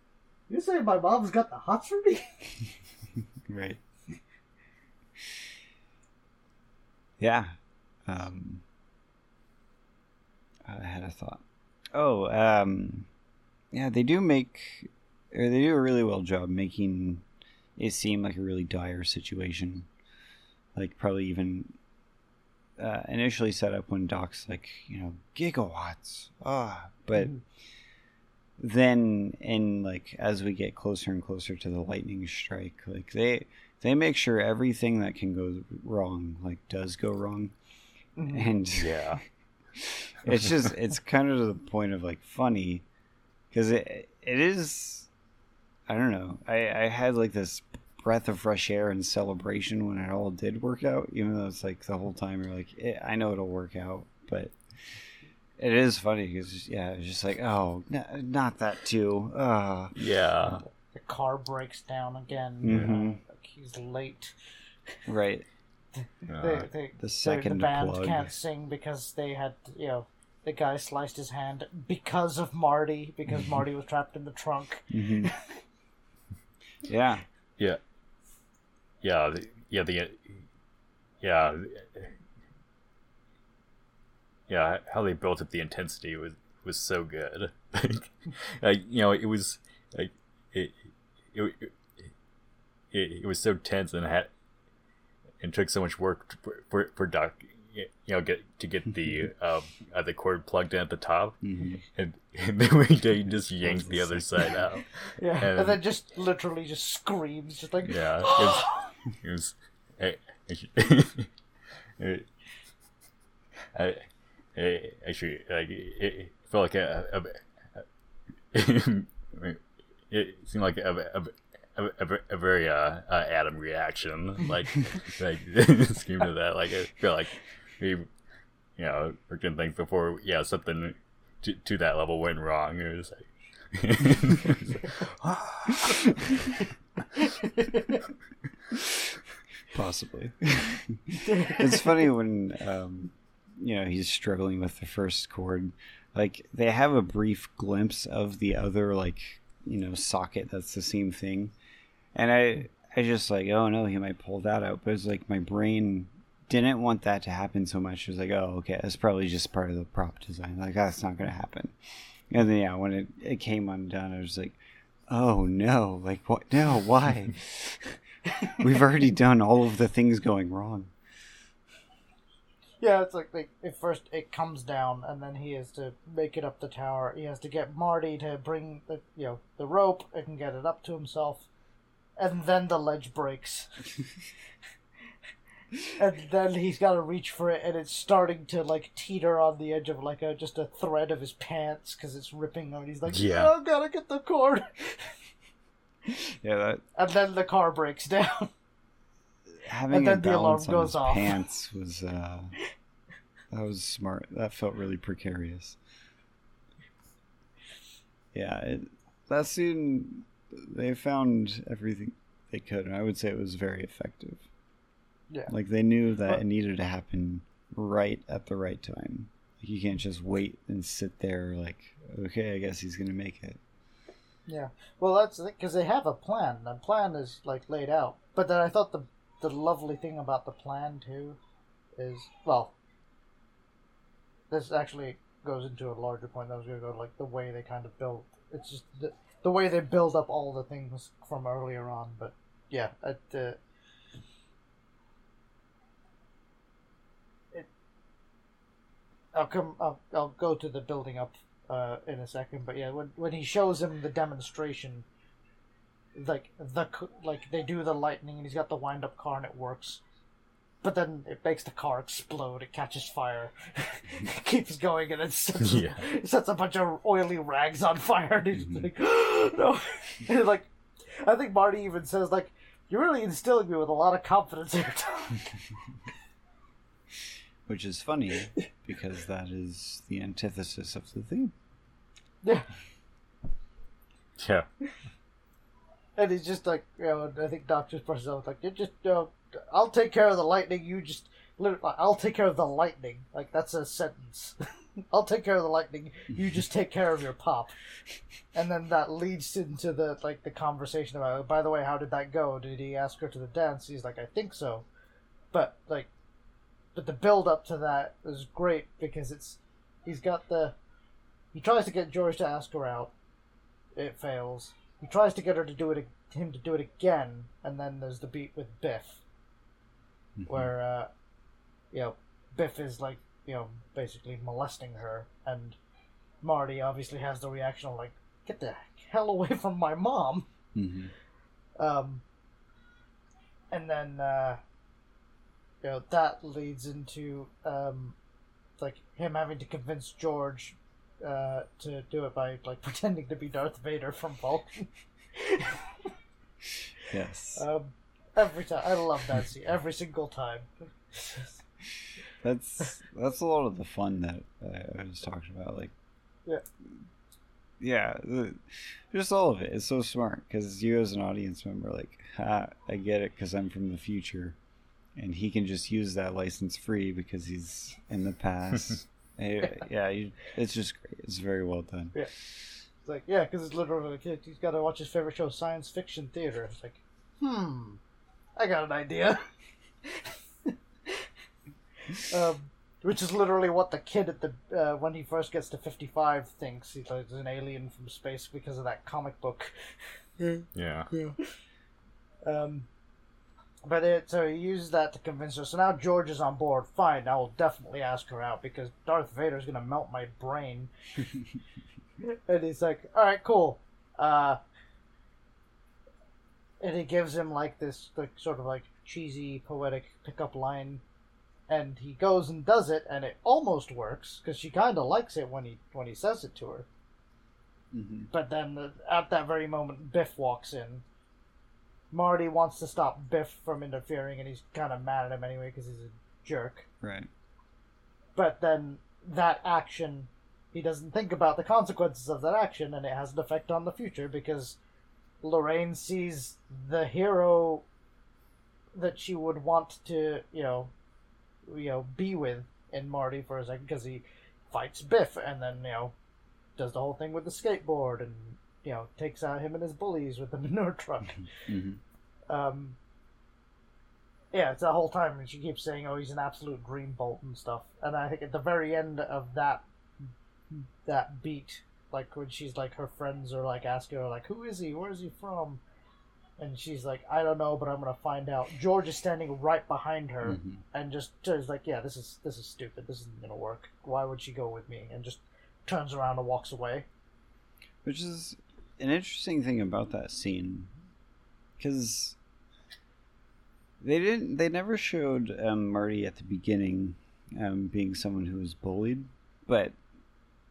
you say my mom's got the hots for me? right. Yeah. Um, I had a thought. Oh, um, yeah, they do make, or they do a really well job making it seem like a really dire situation. Like probably even uh, initially set up when Doc's like, you know, gigawatts. Ah, but Mhm. then in like as we get closer and closer to the lightning strike, like they they make sure everything that can go wrong like does go wrong, and Yeah. it's just it's kind of to the point of like funny because it it is I don't know I I had like this breath of fresh air and celebration when it all did work out even though it's like the whole time you're like eh, I know it'll work out but it is funny because yeah it's just like oh n- not that too uh Yeah. The car breaks down again. Mhm. Like he's late. right they, they, the second the band plug. can't sing because they had, you know, the guy sliced his hand because of Marty, because Marty was trapped in the trunk. Mhm. yeah yeah. Yeah. The, yeah. The. Yeah. Yeah. How they built up the intensity was was so good. like you know, it was like it. It, it, it, it was so tense and had and took so much work for for, for Doc you know get to get the um uh, the cord plugged in at the top, hmm and, and then we just yanked the other side out. Yeah, And- and then just literally just screams, just like Yeah, it was. It was I, I, I, I actually like it, it felt like a, a, a it seemed like a, a, a, a, a very uh, uh, Adam reaction, like like scream to that. Like I feel like we, you know, worked in things before. Yeah, something to, to that level went wrong. It was like. Possibly. it's funny when um, you know he's struggling with the first cord. Like they have a brief glimpse of the other like you know socket that's the same thing, and I I just like oh no he might pull that out, but it's like my brain didn't want that to happen so much. It was like oh okay that's probably just part of the prop design. Like that's not gonna happen. And then yeah when it it came undone I was like oh no like what no why. We've already done all of the things going wrong. Yeah, it's like, like first it comes down, and then he has to make it up the tower. He has to get Marty to bring the you know the rope and get it up to himself, and then the ledge breaks, and then he's got to reach for it, and it's starting to like teeter on the edge of like a just a thread of his pants because it's ripping And He's like, Yeah. "Oh, gotta get the cord," Yeah, that and then the car breaks down. having then a the alarm balance on goes his off. pants was uh that was smart. That felt really precarious. Yeah, it, that scene they found everything they could, and I would say it was very effective. Yeah. Like they knew that But- it needed to happen right at the right time. Like you can't just wait and sit there like, okay, I guess he's gonna make it. Yeah, well, that's because they have a plan. The plan is like laid out. But then I thought the the lovely thing about the plan too is well, this actually goes into a larger point. That was going to go like the way they kind of built. It's just the, way they build up all the things from earlier on. But yeah, it, uh, it I'll come. I'll, I'll go to the building up uh, in a second. But yeah, when when he shows him the demonstration, like the like they do the lightning and he's got the wind up car and it works. But then it makes the car explode. It catches fire, it keeps going, and it sets, Yeah. it sets a bunch of oily rags on fire. And he's mm-hmm. like, no, and like, I think Marty even says like, "You're really instilling me with a lot of confidence here." Tom." Which is funny because that is the antithesis of the theme. yeah. Yeah. And he's just like, you know, I think Doc just brushes off, like, "You're just, you know, I'll take care of the lightning, you just, I'll take care of the lightning. Like, that's a sentence. I'll take care of the lightning, you just take care of your pop. And then that leads into the, like, the conversation about, oh, by the way, how did that go? Did he ask her to the dance? He's like, I think so. But, like, but the build up to that is great because it's, he's got the, he tries to get George to ask her out. It fails. He tries to get her to do it, him to do it again, and then there's the beat with Biff, where, uh, you know, Biff is like, you know, basically molesting her, and Marty obviously has the reaction of like, "Get the hell away from my mom." hmm Um, and then, uh, you know, that leads into um, like him having to convince George uh, to do it by like pretending to be Darth Vader from Vulcan. Yes. um, every time, I love that scene. Every single time. that's that's a lot of the fun that I was talking about. Like, Yeah. yeah, the, just all of it. It's so smart because you, as an audience member, like, ha, I get it because I'm from the future, and he can just use that license free because he's in the past. Yeah, you, it's just great. It's very well done. Yeah. It's like, yeah, because it's literally like, he's got to watch his favorite show, science fiction theater. It's like, hmm, I got an idea. um, which is literally what the kid at the uh, when he first gets to fifty five thinks he's like an alien from space because of that comic book. Yeah. Yeah. Um, But it, so he uses that to convince her. So now George is on board. Fine, I will definitely ask her out because Darth Vader's gonna melt my brain. and he's like, "All right, cool." Uh, and he gives him like this, like sort of like cheesy, poetic pickup line, and he goes and does it, and it almost works because she kind of likes it when he when he says it to her. Mm-hmm. But then uh, at that very moment, Biff walks in. Marty wants to stop Biff from interfering, and he's kind of mad at him anyway because he's a jerk. Right. But then that action, he doesn't think about the consequences of that action, and it has an effect on the future because Lorraine sees the hero that she would want to, you know, you know, be with in Marty for a second because he fights Biff, and then you know, does the whole thing with the skateboard, and you know, takes out him and his bullies with the manure truck. Mm-hmm. Um, yeah, it's the whole time, and she keeps saying, "Oh, he's an absolute dreambolt and stuff." And I think at the very end of that that beat, like when she's like her friends are like asking her like, "Who is he? Where is he from?" And she's like, "I don't know, but I'm gonna find out." George is standing right behind her, Mhm. and just is like, "Yeah, this is this is stupid. This isn't gonna work. Why would she go with me?" And just turns around and walks away. Which is an interesting thing about that scene, because they didn't. They never showed um, Marty at the beginning um, being someone who was bullied, but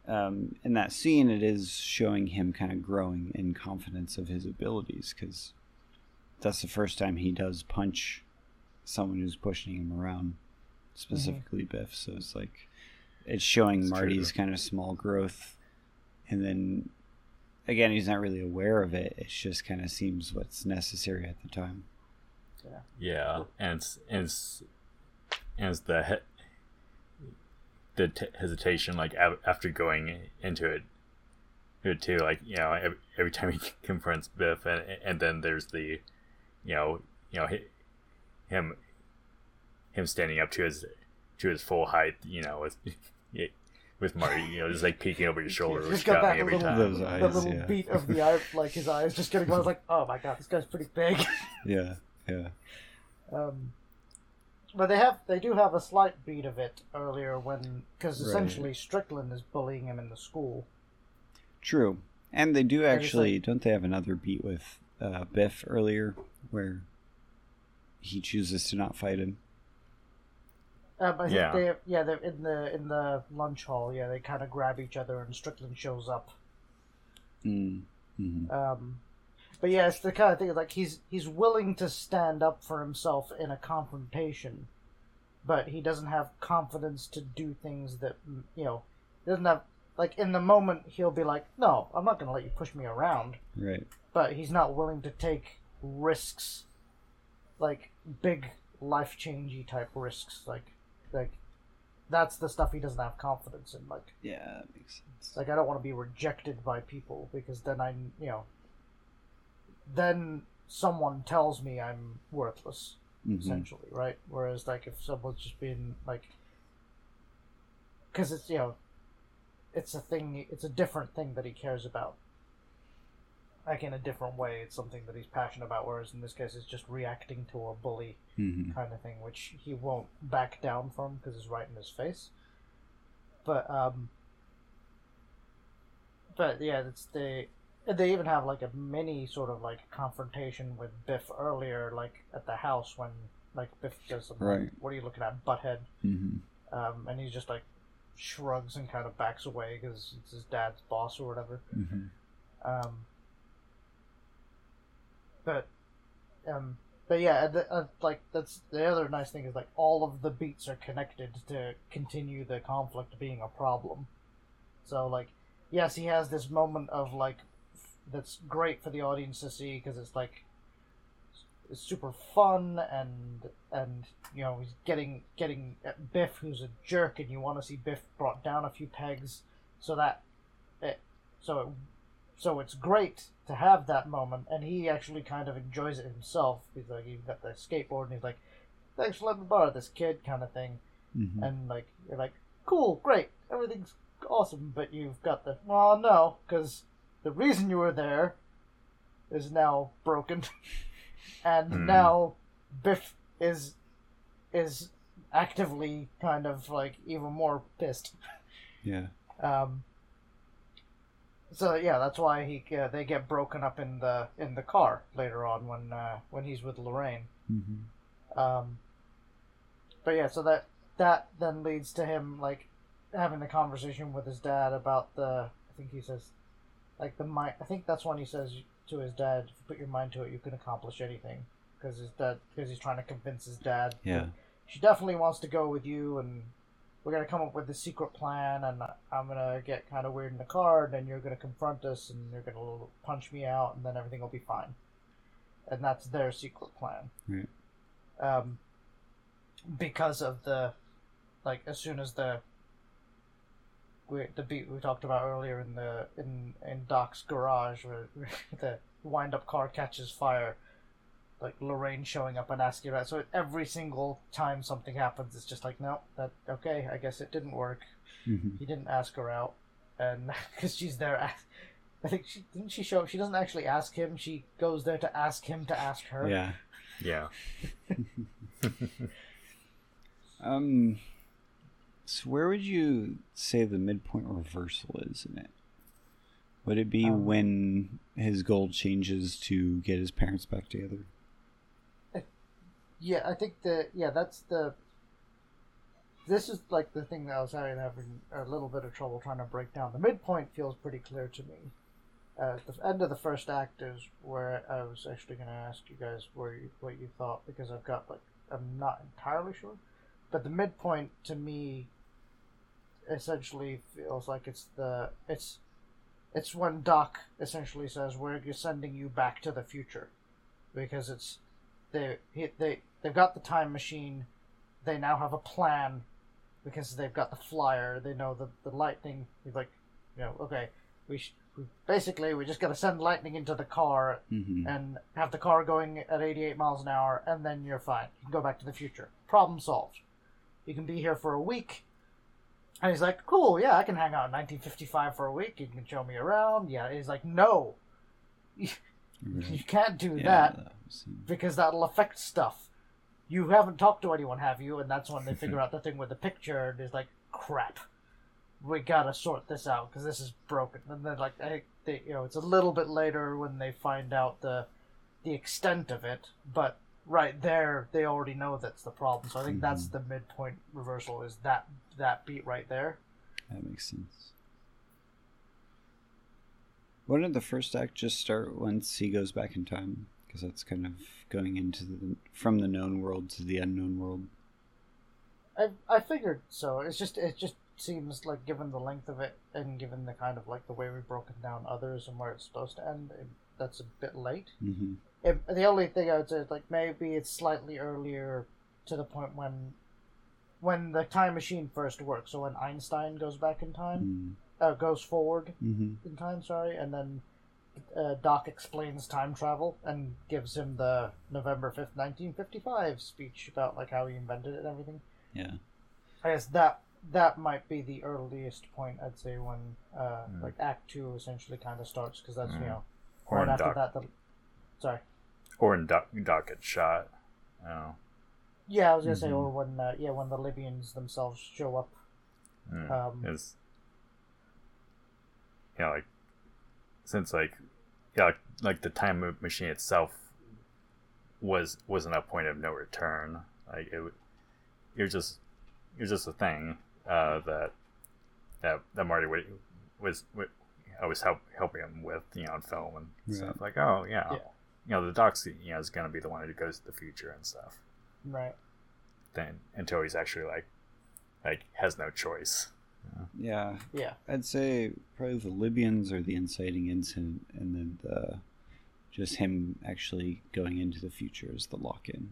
um, in that scene, it is showing him kind of growing in confidence of his abilities, because that's the first time he does punch someone who's pushing him around, specifically Biff. So it's like it's showing That's true. Marty's kind of small growth, and then again, he's not really aware of it. It just kind of seems what's necessary at the time. Yeah, Yeah, and it's and it's, and it's the he- the t- hesitation like av- after going into it, it too. Like you know, every, every time he confronts Biff, and and then there's the, you know, you know, hi- him him standing up to his to his full height. You know, with with Marty, you know, just like peeking over your shoulder, Just which got got that me every little- time. Those the little yeah. beat of the eye, like his eyes just getting. I was like, "Oh my god, this guy's pretty big." Yeah, yeah. Um, but they have they do have a slight beat of it earlier when because Right. essentially Strickland is bullying him in the school. True. And they do actually, like- don't they have another beat with uh, Biff earlier where he chooses to not fight him? Uh, but I think Yeah. they yeah they're in the in the lunch hall. Yeah, they kind of grab each other and Strickland shows up. Mm. hmm Um, but yeah, it's the kind of thing like he's he's willing to stand up for himself in a confrontation, but he doesn't have confidence to do things that you know he doesn't have like in the moment he'll be like, no, I'm not going to let you push me around. Right. but he's not willing to take risks like big life changey type risks like like that's the stuff he doesn't have confidence in like Yeah, that makes sense. like i don't want to be rejected by people because then i you know then someone tells me i'm worthless Mhm. essentially right whereas like if someone's just been like because it's you know it's a thing it's a different thing that he cares about like in a different way it's something that he's passionate about whereas in this case it's just reacting to a bully Mhm. kind of thing which he won't back down from because it's right in his face but um but yeah it's the they even have like a mini sort of like confrontation with Biff earlier, like at the house when like Biff does like, Right. what are you looking at, butthead? Mhm. Um, and he just like shrugs and kind of backs away because it's his dad's boss or whatever. Mhm. Um, but, um, but yeah, the, uh, like that's the other nice thing is like all of the beats are connected to continue the conflict being a problem. So like, yes, he has this moment of like that's great for the audience to see because it's like it's super fun and and you know he's getting getting at Biff who's a jerk and you want to see Biff brought down a few pegs so that it so it so it's great to have that moment, and he actually kind of enjoys it himself. He's like, he's got the skateboard, and he's like, "Thanks for letting me borrow this, kid," kind of thing. Mhm. And like, you're like, "Cool, great, everything's awesome," but you've got the, well, no, because the reason you were there is now broken, and Hmm. now Biff is is actively kind of like even more pissed. Yeah. Um, so yeah, that's why he uh, they get broken up in the in the car later on when uh, when he's with Lorraine. Mm-hmm. Um, but yeah, so that that then leads to him like having the conversation with his dad about the. I think he says, like the mind. I think that's when he says to his dad, "If you put your mind to it, you can accomplish anything." Because his dad, because he's trying to convince his dad. Yeah. She definitely wants to go with you, and we're gonna come up with a secret plan, and I'm gonna get kind of weird in the car, and then you're gonna confront us, and you're gonna punch me out, and then everything will be fine. And that's their secret plan Right. um, because of the like as soon as the we, the beat we talked about earlier in the in in Doc's garage where the wind up car catches fire like Lorraine showing up and asking about it. so every single time something happens it's just like no that okay I guess it didn't work Mm-hmm. he didn't ask her out and because she's there ask- I think she didn't she show she doesn't actually ask him she goes there to ask him to ask her Yeah. Yeah. Um. So where would you say the midpoint reversal is in it? Would it be Um, when his goal changes to get his parents back together? Yeah, I think the yeah that's the. This is like the thing that I was having, having a little bit of trouble trying to break down. The midpoint feels pretty clear to me. Uh, the end of the first act is where I was actually going to ask you guys where you, what you thought because I've got like I'm not entirely sure, but the midpoint to me essentially feels like it's the it's it's when Doc essentially says we're sending you back to the future because it's they he- they they've got the time machine. They now have a plan because they've got the flyer. They know the the lightning. He's like, you know, okay, we, sh- we basically we just got to send lightning into the car Mm-hmm. and have the car going at 88 miles an hour, and then you're fine. You can go back to the future. Problem solved. You can be here for a week. And he's like, cool, yeah, I can hang out in 1955 for a week. You can show me around. Yeah, he's like, no, mm-hmm. you can't do that because that'll affect stuff. You haven't talked to anyone, have you? And that's when they figure out the thing with the picture, and it's like, crap, we gotta sort this out because this is broken. And then, like, I, they, you know, it's a little bit later when they find out the the extent of it, but right there, they already know that's the problem. So I think that's mm-hmm. the midpoint reversal is that that beat right there. That makes sense. Wouldn't the first act just start once he goes back in time? Because that's kind of going into the from the known world to the unknown world. I I figured so. It's just it just seems like given the length of it and given the kind of like the way we've broken down others and where it's supposed to end, it, that's a bit late. Mm-hmm. It, the only thing I would say is like maybe it's slightly earlier to the point when when the time machine first works. So when Einstein goes back in time, uh, goes forward Mm-hmm. in time, sorry, and then uh, Doc explains time travel and gives him the November fifth, nineteen fifty-five speech about like how he invented it and everything. Yeah. I guess that that might be the earliest point I'd say when uh, Mm. like Act Two essentially kind of starts because that's you Mm. know Or right after Doc, that the sorry or in Doc, Doc gets shot. Oh. Yeah I was gonna say Mhm. or when uh, yeah when the Libyans themselves show up Mm. um, is yeah like since like yeah like, like the time machine itself was wasn't a point of no return like it would- you're just you're just a thing uh that that that Marty would, was was I was help, helping him with you know on film and Right. stuff like oh yeah. Yeah. you know the doc's you know is gonna be the one who goes to the future and stuff right then until he's actually like like has no choice Yeah. yeah I'd say probably the Libyans are the inciting incident, and then the just him actually going into the future is the lock-in,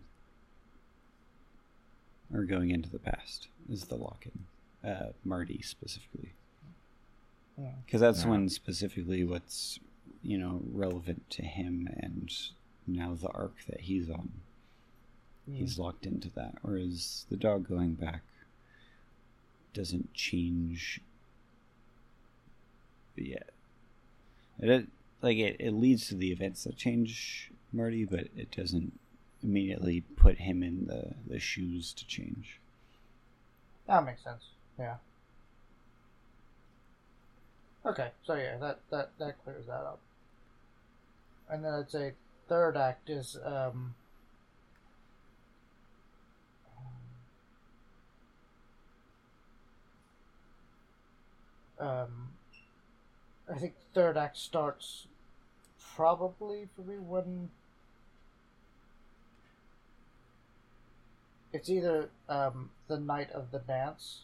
or going into the past is the lock-in. Uh, Marty specifically, Yeah. because that's Yeah. when specifically what's you know relevant to him and now the arc that he's on. He's locked into that, whereas the dog going back doesn't change. Yeah, it, it like it, it leads to the events that change Marty, but it doesn't immediately put him in the, the shoes to change. That makes sense. Yeah. Okay, so yeah, that that that clears that up. And then I'd say third act is um um I think third act starts probably for me when it's either um, the night of the dance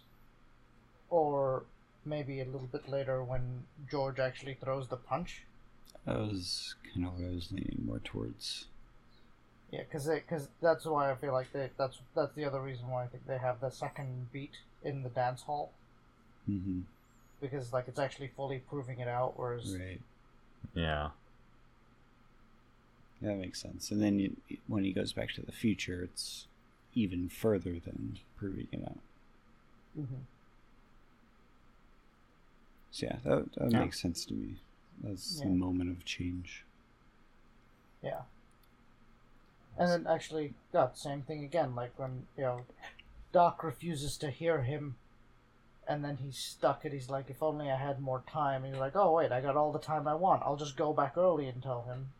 or maybe a little bit later when George actually throws the punch. That was kind of what I was leaning more towards. Yeah, because because that's why I feel like they that's that's the other reason why I think they have the second beat in the dance hall hmm because like it's actually fully proving it out, whereas Right. Yeah. That makes sense. And then you, when he goes back to the future, it's even further than proving it out. Mhm. So yeah, that, that Yeah. makes sense to me. That's Yeah. a moment of change. yeah. And then actually, got same thing again. Like when you know, Doc refuses to hear him, and then he's stuck. And he's like, "If only I had more time." And he's like, "Oh wait, I got all the time I want. I'll just go back early and tell him,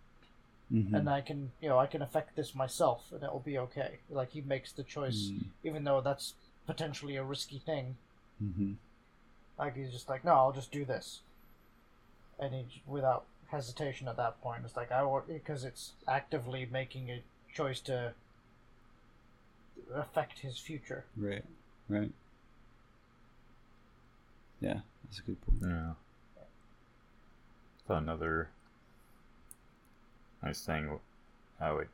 Mhm. and I can, you know, I can affect this myself, and it'll be okay." Like he makes the choice, Mm. even though that's potentially a risky thing. Mhm. Like he's just like, "No, I'll just do this," and he without hesitation at that point, it's like I want because it's actively making a choice to affect his future. Right. Right. Yeah, that's a good point. Yeah. Another nice thing I would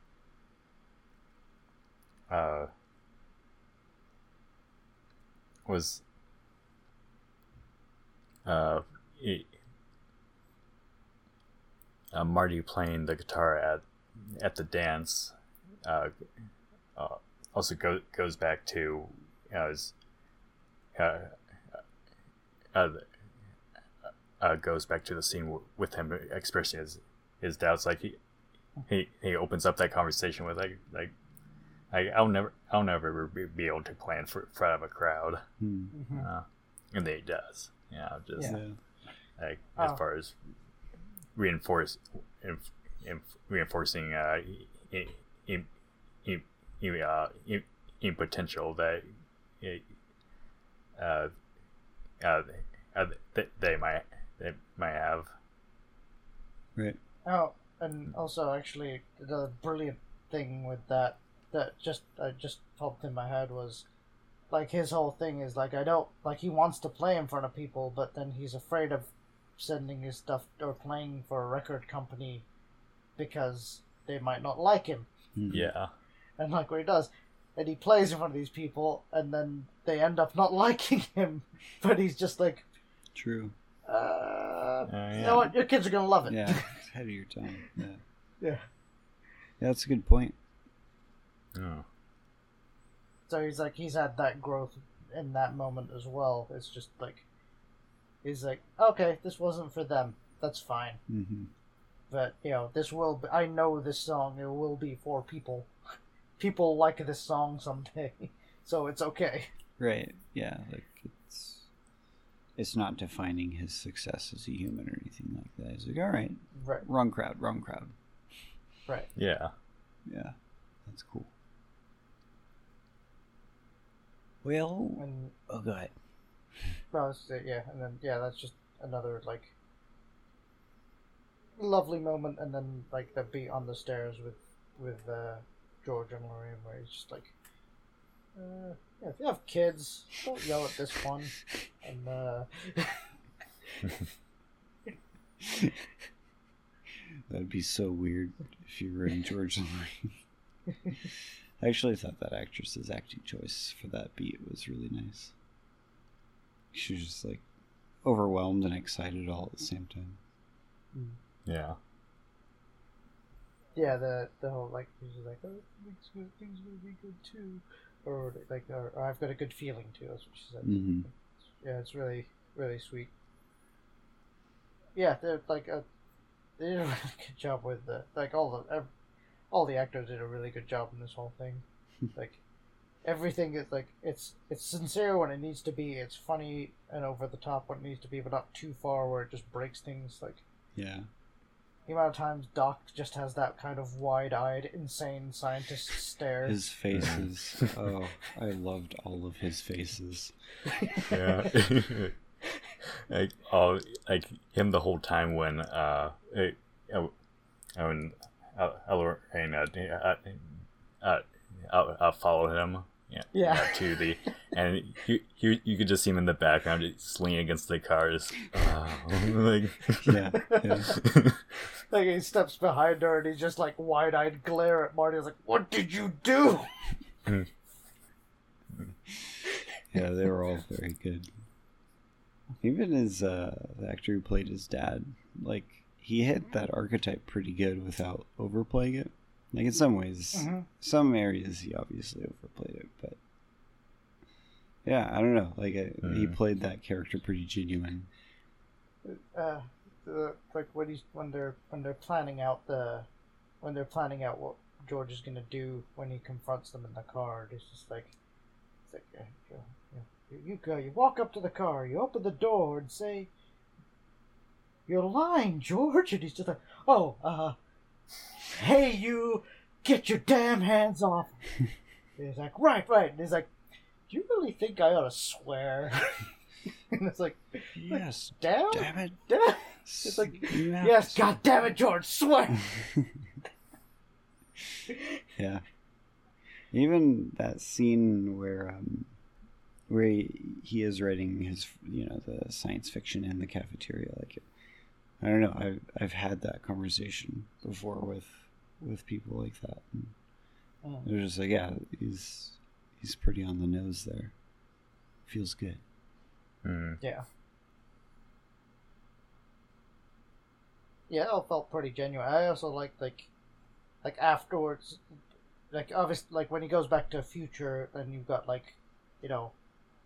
uh was uh, it, uh Marty playing the guitar at at the dance uh, uh also go, goes back to uh, his, uh, uh, uh, goes back to the scene w- with him expressing his his doubts. Like he he he opens up that conversation with like like I, I'll never I'll never be, be able to play in fr- front of a crowd, Hmm. uh, and then he does. Yeah, just Yeah. Yeah. like Oh. as far as reinforce in, in, reinforcing uh in, in, in, in, uh, in, in potential that uh, uh, uh, that they might they might have. Right. Oh, and also actually the brilliant thing with that that just I just popped in my head was like his whole thing is like I don't like he wants to play in front of people, but then he's afraid of sending his stuff or playing for a record company because they might not like him. Mhm. Yeah, And like what he does, and he plays in front of these people, and then they end up not liking him, but he's just like, True. uh, Uh, you yeah. know what, your kids are gonna love it. Yeah. It's ahead of your time. Yeah. yeah. Yeah, that's a good point. Oh. So he's like he's had that growth in that moment as well. It's just like he's like, okay, this wasn't for them. That's fine. hmm But you know, this will. Be, I know this song. It will be for people. People like this song someday, so it's okay. Right. Yeah. Like it's it's not defining his success as a human or anything like that. He's like, all right, Right. wrong crowd, wrong crowd. Right. Yeah. Yeah, that's cool. Well, And oh, go ahead. no, it's, yeah, and then yeah, that's just another like lovely moment, and then like the beat on the stairs with with uh, George and Lorraine, where he's just like, uh, yeah, if you have kids, don't yell at this one, and uh, That'd be so weird if you were in George Lorraine. I actually thought that actress's acting choice for that beat was really nice. She was just like overwhelmed and excited all at the same time. Yeah. Yeah, the the whole like he's like, oh, things will, things will be good too, or like, or, or I've got a good feeling too. That's what she said. hmm Yeah, it's really really sweet. Yeah, they're like a they did a really good job with the like all the all the actors did a really good job in this whole thing. like everything is like it's it's sincere when it needs to be. It's funny and over the top when it needs to be, but not too far where it just breaks things. Like Yeah. The amount of times Doc just has that kind of wide-eyed, insane scientist stare. His faces. oh, I loved all of his faces. yeah. like oh, like him the whole time when uh, it, uh when uh, Lorraine uh, uh, uh, uh, uh, followed him. Yeah, Yeah. uh, to the and you, you you could just see him in the background just leaning against the cars, uh, like Yeah. yeah. like he steps behind her and he's just like wide-eyed glare at Marty. He's like, "What did you do?" Yeah, they were all very good. Even his uh the actor who played his dad, like he hit that archetype pretty good without overplaying it. Like in some ways, Mhm. some areas he obviously overplayed it, but yeah, I don't know. Like I, he Mhm. played that character pretty genuine. uh, the, like when he's when they're when they're planning out the when they're planning out what George is gonna do when he confronts them in the car. It's just like it's like uh, you, you, you go, you walk up to the car, you open the door and say, "You're lying, George," and he's just like, "Oh, uh, hey, you, get your damn hands off." he's like, "Right, right," and he's like, "Do you really think I ought to swear?" and it's like, Yes, "Damn." damn it! Damn. It's like, yes, to- God damn it, George, swear. Yeah. Even that scene where um where he, he is writing his you know the science fiction in the cafeteria like I don't know I've I've had that conversation before with with people like that and Mm. they're just like yeah he's he's pretty on the nose there feels good Mm. Yeah. Yeah, it all felt pretty genuine. I also liked like, like afterwards, like obviously, like when he goes back to future, and you've got like, you know,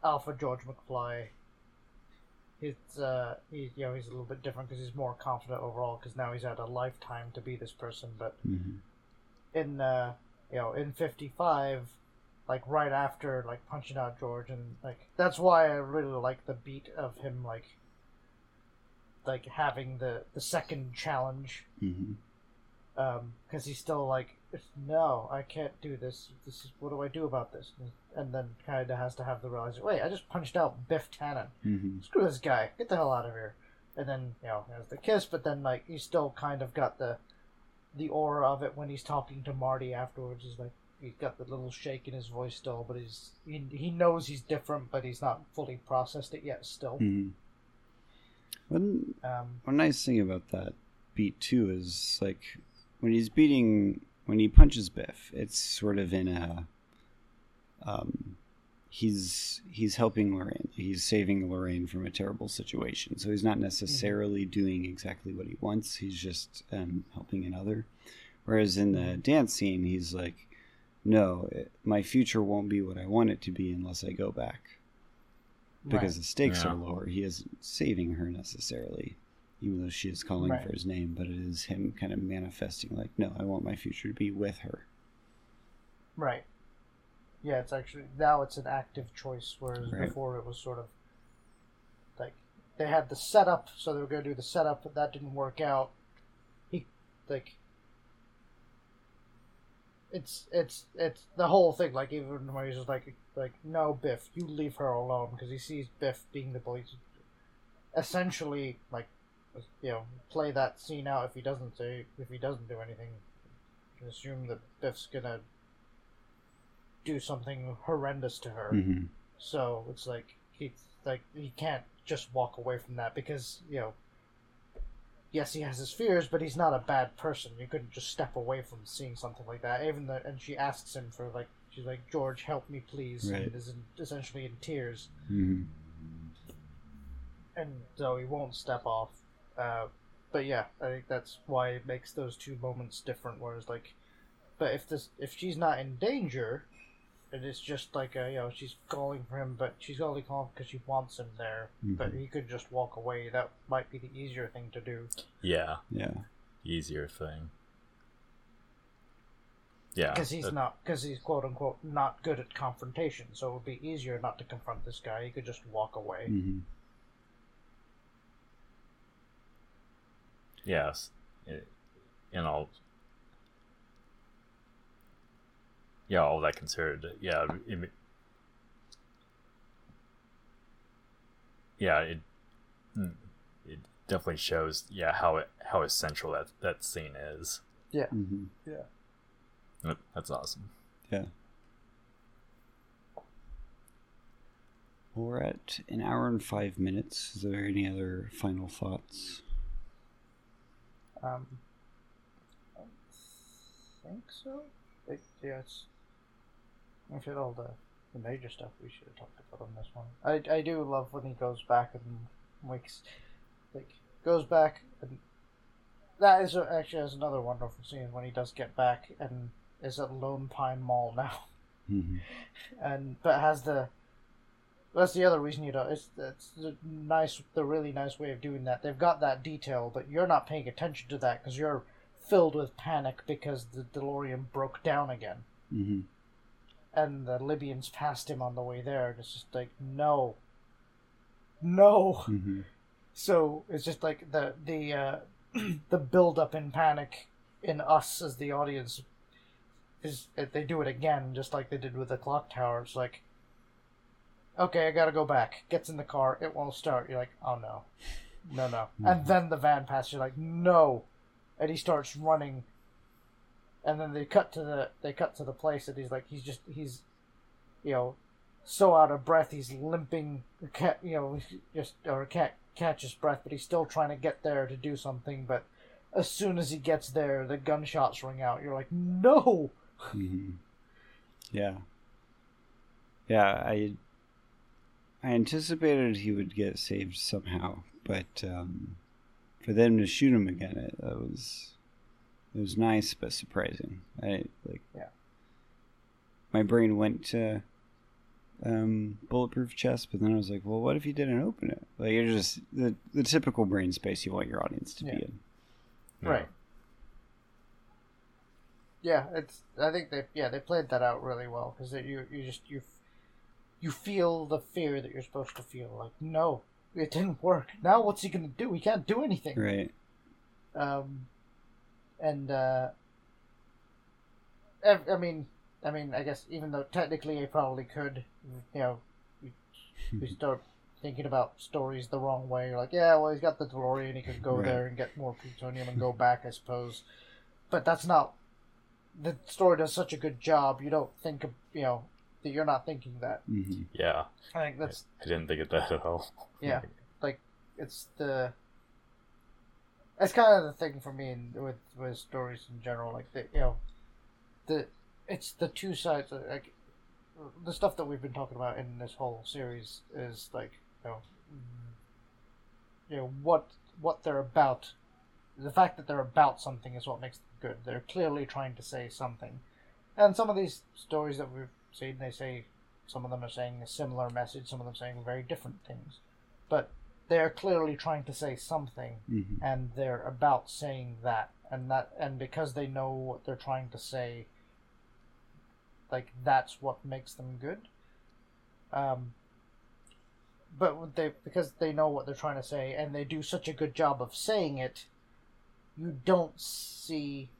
Alpha George McFly. It's uh, he you know he's a little bit different because he's more confident overall because now he's had a lifetime to be this person. But hmm in uh, you know in 55 like right after like punching out george and like that's why i really like the beat of him like like having the the second challenge. Hmm um because he's still like no i can't do this. This is what do i do about this? and then kind of has to have the realization wait i just punched out biff tannen hmm screw this guy, get the hell out of here. And then, you know, there's the kiss, but then like he's still kind of got the the aura of it when he's talking to Marty afterwards. He's like he's got the little shake in his voice still, but he's he, he knows he's different, but he's not fully processed it yet still. hmm One Um, one nice thing about that beat too is like when he's beating when he punches Biff, it's sort of in a um he's he's helping Lorraine. He's saving Lorraine from a terrible situation. So he's not necessarily doing exactly what he wants. He's just um, helping another. Whereas in the dance scene, he's like, "No, it, my future won't be what I want it to be unless I go back." because the stakes Yeah. are lower. He isn't saving her necessarily, even though she is calling Right. for his name. But it is him kind of manifesting, like, no, I want my future to be with her. right. Yeah, it's actually now it's an active choice, whereas Right. before it was sort of like they had the setup, so they were going to do the setup, but that didn't work out. He like it's it's it's the whole thing. Like even when he's just like like no Biff, you leave her alone because he sees Biff being the bully. Essentially, like you know, play that scene out. If he doesn't say if he doesn't do anything, assume that Biff's gonna do something horrendous to her. Mm-hmm. So it's like he like he can't just walk away from that because you know. Yes, he has his fears, but he's not a bad person. You couldn't just step away from seeing something like that. Even the and she asks him for like she's like George, help me, please, Right. and is in, essentially in tears, Mm-hmm. and so he won't step off. Uh, but yeah, I think that's why it makes those two moments different. Whereas like, but if this if she's not in danger, and it's just like a, you know she's calling for him, but she's only calling because she wants him there. But Mhm. he could just walk away. That might be the easier thing to do. Yeah, Yeah. easier thing. Yeah, because he's that- not because he's quote unquote not good at confrontation. So it would be easier not to confront this guy. He could just walk away. hmm Yes, it, and all. Yeah, all that considered, yeah, it, yeah, it, mm, it definitely shows, yeah, how it, how essential that that scene is. Yeah, hmm yeah. That- That's awesome. Yeah. Well, we're at an hour and five minutes. Is there any other final thoughts? Um, I think so. It, yeah, it's. I feel all the, the major stuff we should have talked about on this one. I, I do love when he goes back and wakes, like goes back and that is actually is another wonderful scene when he does get back and is at Lone Pine Mall now. Hmm and but has the that's the other reason you don't it's it's the nice the really nice way of doing that. They've got that detail but you're not paying attention to that because you're filled with panic because the DeLorean broke down again. Hmm and the Libyans passed him on the way there and it's just like no no hmm so it's just like the the uh, the build up in panic in us as the audience is they do it again just like they did with the clock tower. It's like, okay, I gotta go back. Gets in the car, it won't start. You're like, oh no, no, no. And then the van passes. You're like, no, and he starts running. And then they cut to the they cut to the place that he's like he's just he's, you know, so out of breath he's limping. You know just or can't catch his breath, but he's still trying to get there to do something. But as soon as he gets there, the gunshots ring out. You're like, no. hmm Yeah. Yeah, I I anticipated he would get saved somehow, but um, for them to shoot him again, it, that was it was nice but surprising. I like Yeah. My brain went to um, bulletproof chest, but then I was like, well, what if he didn't open it? Like you're just the the typical brain space you want your audience to Yeah. be in. Yeah. Right. Yeah, it's. I think they. Yeah, they played that out really well because you you just you you feel the fear that you're supposed to feel. Like, no, it didn't work. Now what's he gonna do? He can't do anything. Right. Um, and uh, I, I mean, I mean, I guess even though technically he probably could, you know, we, we start thinking about stories the wrong way. You're like, yeah, well, he's got the DeLorean, he could go Right. there and get more plutonium and go back, I suppose. But that's not. The story does such a good job. You don't think, of, you know, that you're not thinking that. hmm Yeah, I think that's I didn't think of that at all. Yeah. like it's the it's kind of the thing for me in, with with stories in general like the you know the it's the two sides of, like the stuff that we've been talking about in this whole series is like you know mm, you know what what they're about the fact that they're about something is what makes them good. They're clearly trying to say something. And some of these stories that we've seen they say some of them are saying a similar message some of them saying very different things. But they're clearly trying to say something hmm and they're about saying that and that and because they know what they're trying to say like that's what makes them good um but they because they know what they're trying to say and they do such a good job of saying it you don't see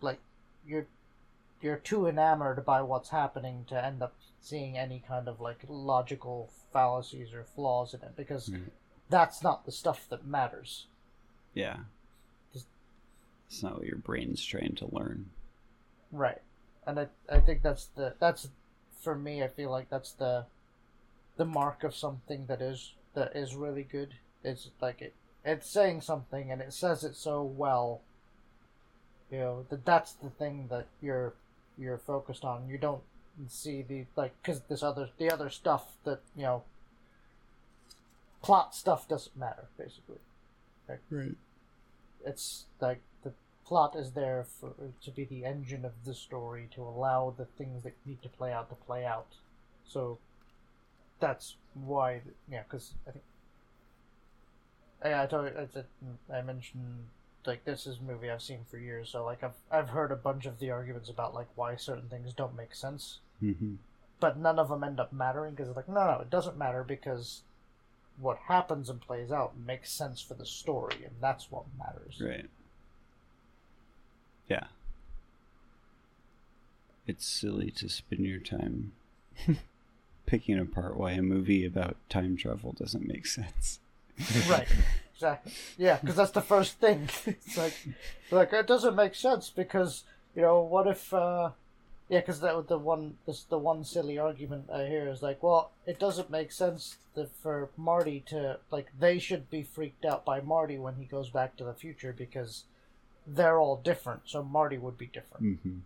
like you're you're too enamored by what's happening to end up seeing any kind of like logical fallacies or flaws in it because Right. That's not the stuff that matters Yeah. It's not what your brain's trying to learn. Right. And I I think that's the that's for me I feel like that's the the mark of something that is that is really good. It's like it it's saying something and it says it so well. You know, that that's the thing that you're you're focused on. You don't see the like cuz this other the other stuff that, you know, plot stuff doesn't matter basically. Right. it's like the plot is there for to be the engine of the story to allow the things that need to play out to play out so that's why yeah because i think yeah i told I, said, I mentioned like this is a movie I've seen for years, so like I've I've heard a bunch of the arguments about like why certain things don't make sense, hmm but none of them end up mattering because it's like no no it doesn't matter because what happens and plays out makes sense for the story and that's what matters. Right. Yeah. It's silly to spend your time picking apart why a movie about time travel doesn't make sense. right. Exactly. Yeah, because that's the first thing. it's like, like it doesn't make sense because you know what if, uh, yeah, because that the one this the one silly argument I hear is like, well, it doesn't make sense that for Marty to like they should be freaked out by Marty when he goes back to the future because they're all different, so Marty would be different. hmm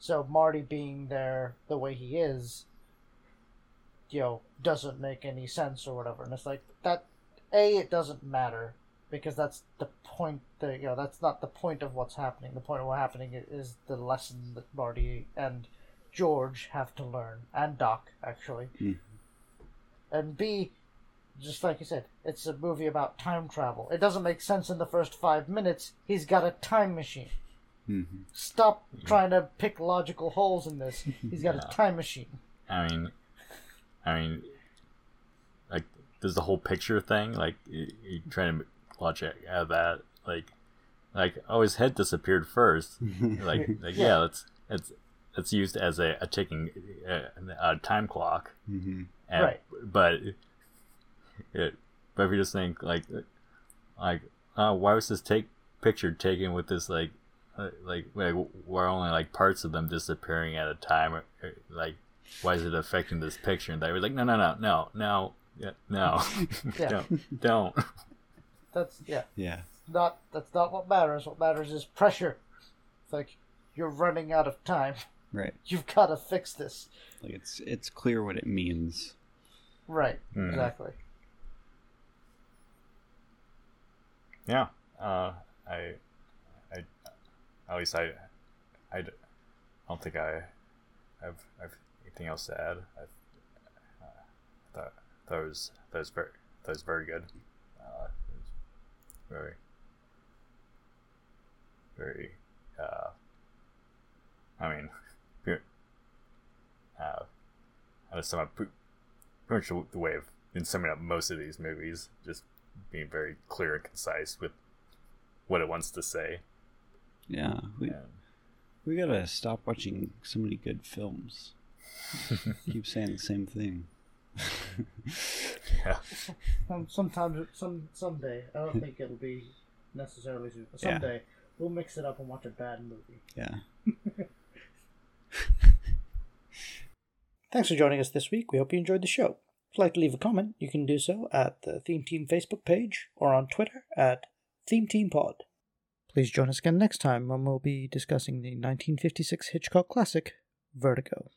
So Marty being there the way he is, you know, doesn't make any sense or whatever. And it's like that. A, it doesn't matter because that's the point. That, you know, that's not the point of what's happening. The point of what's happening is the lesson that Marty and George have to learn, and Doc actually. Mhm. And B, just like you said, it's a movie about time travel. It doesn't make sense in the first five minutes. He's got a time machine. hmm Stop trying to pick logical holes in this. He's got Yeah. a time machine. I mean, I mean, like, there's the whole picture thing. Like, you, you trying to watch it out of that. Like, like, oh, his head disappeared first. Like, like Yeah. yeah, it's it's it's used as a, a ticking uh, a time clock. hmm And, Right. But it, but if you just think like like uh, why was this take picture taken with this like uh, like like where only like parts of them disappearing at a time or, or, like why is it affecting this picture and they were like no no no no no yeah, no Yeah. don't don't That's yeah. Yeah. Not that's not what matters. What matters is pressure. It's like you're running out of time. Right. You've got to fix this. Like it's it's clear what it means. Right. Hmm. Exactly. yeah uh I I at least I, I don't think I have have anything else to add I uh, thought that was that was very that was very good it was very very uh I mean uh I just sum up pretty much the way of in summing up most of these movies just being very clear and concise with what it wants to say Yeah. We and we gotta stop watching so many good films. Keep saying the same thing. yeah Um, sometimes, some someday. I don't think it'll be necessarily soon. But Yeah. someday we'll mix it up and watch a bad movie. Yeah. Thanks for joining us this week. We hope you enjoyed the show. If you'd like to leave a comment, you can do so at the Theme Team Facebook page or on Twitter at Theme Team Pod. Please join us again next time when we'll be discussing the 1956 Hitchcock classic, Vertigo.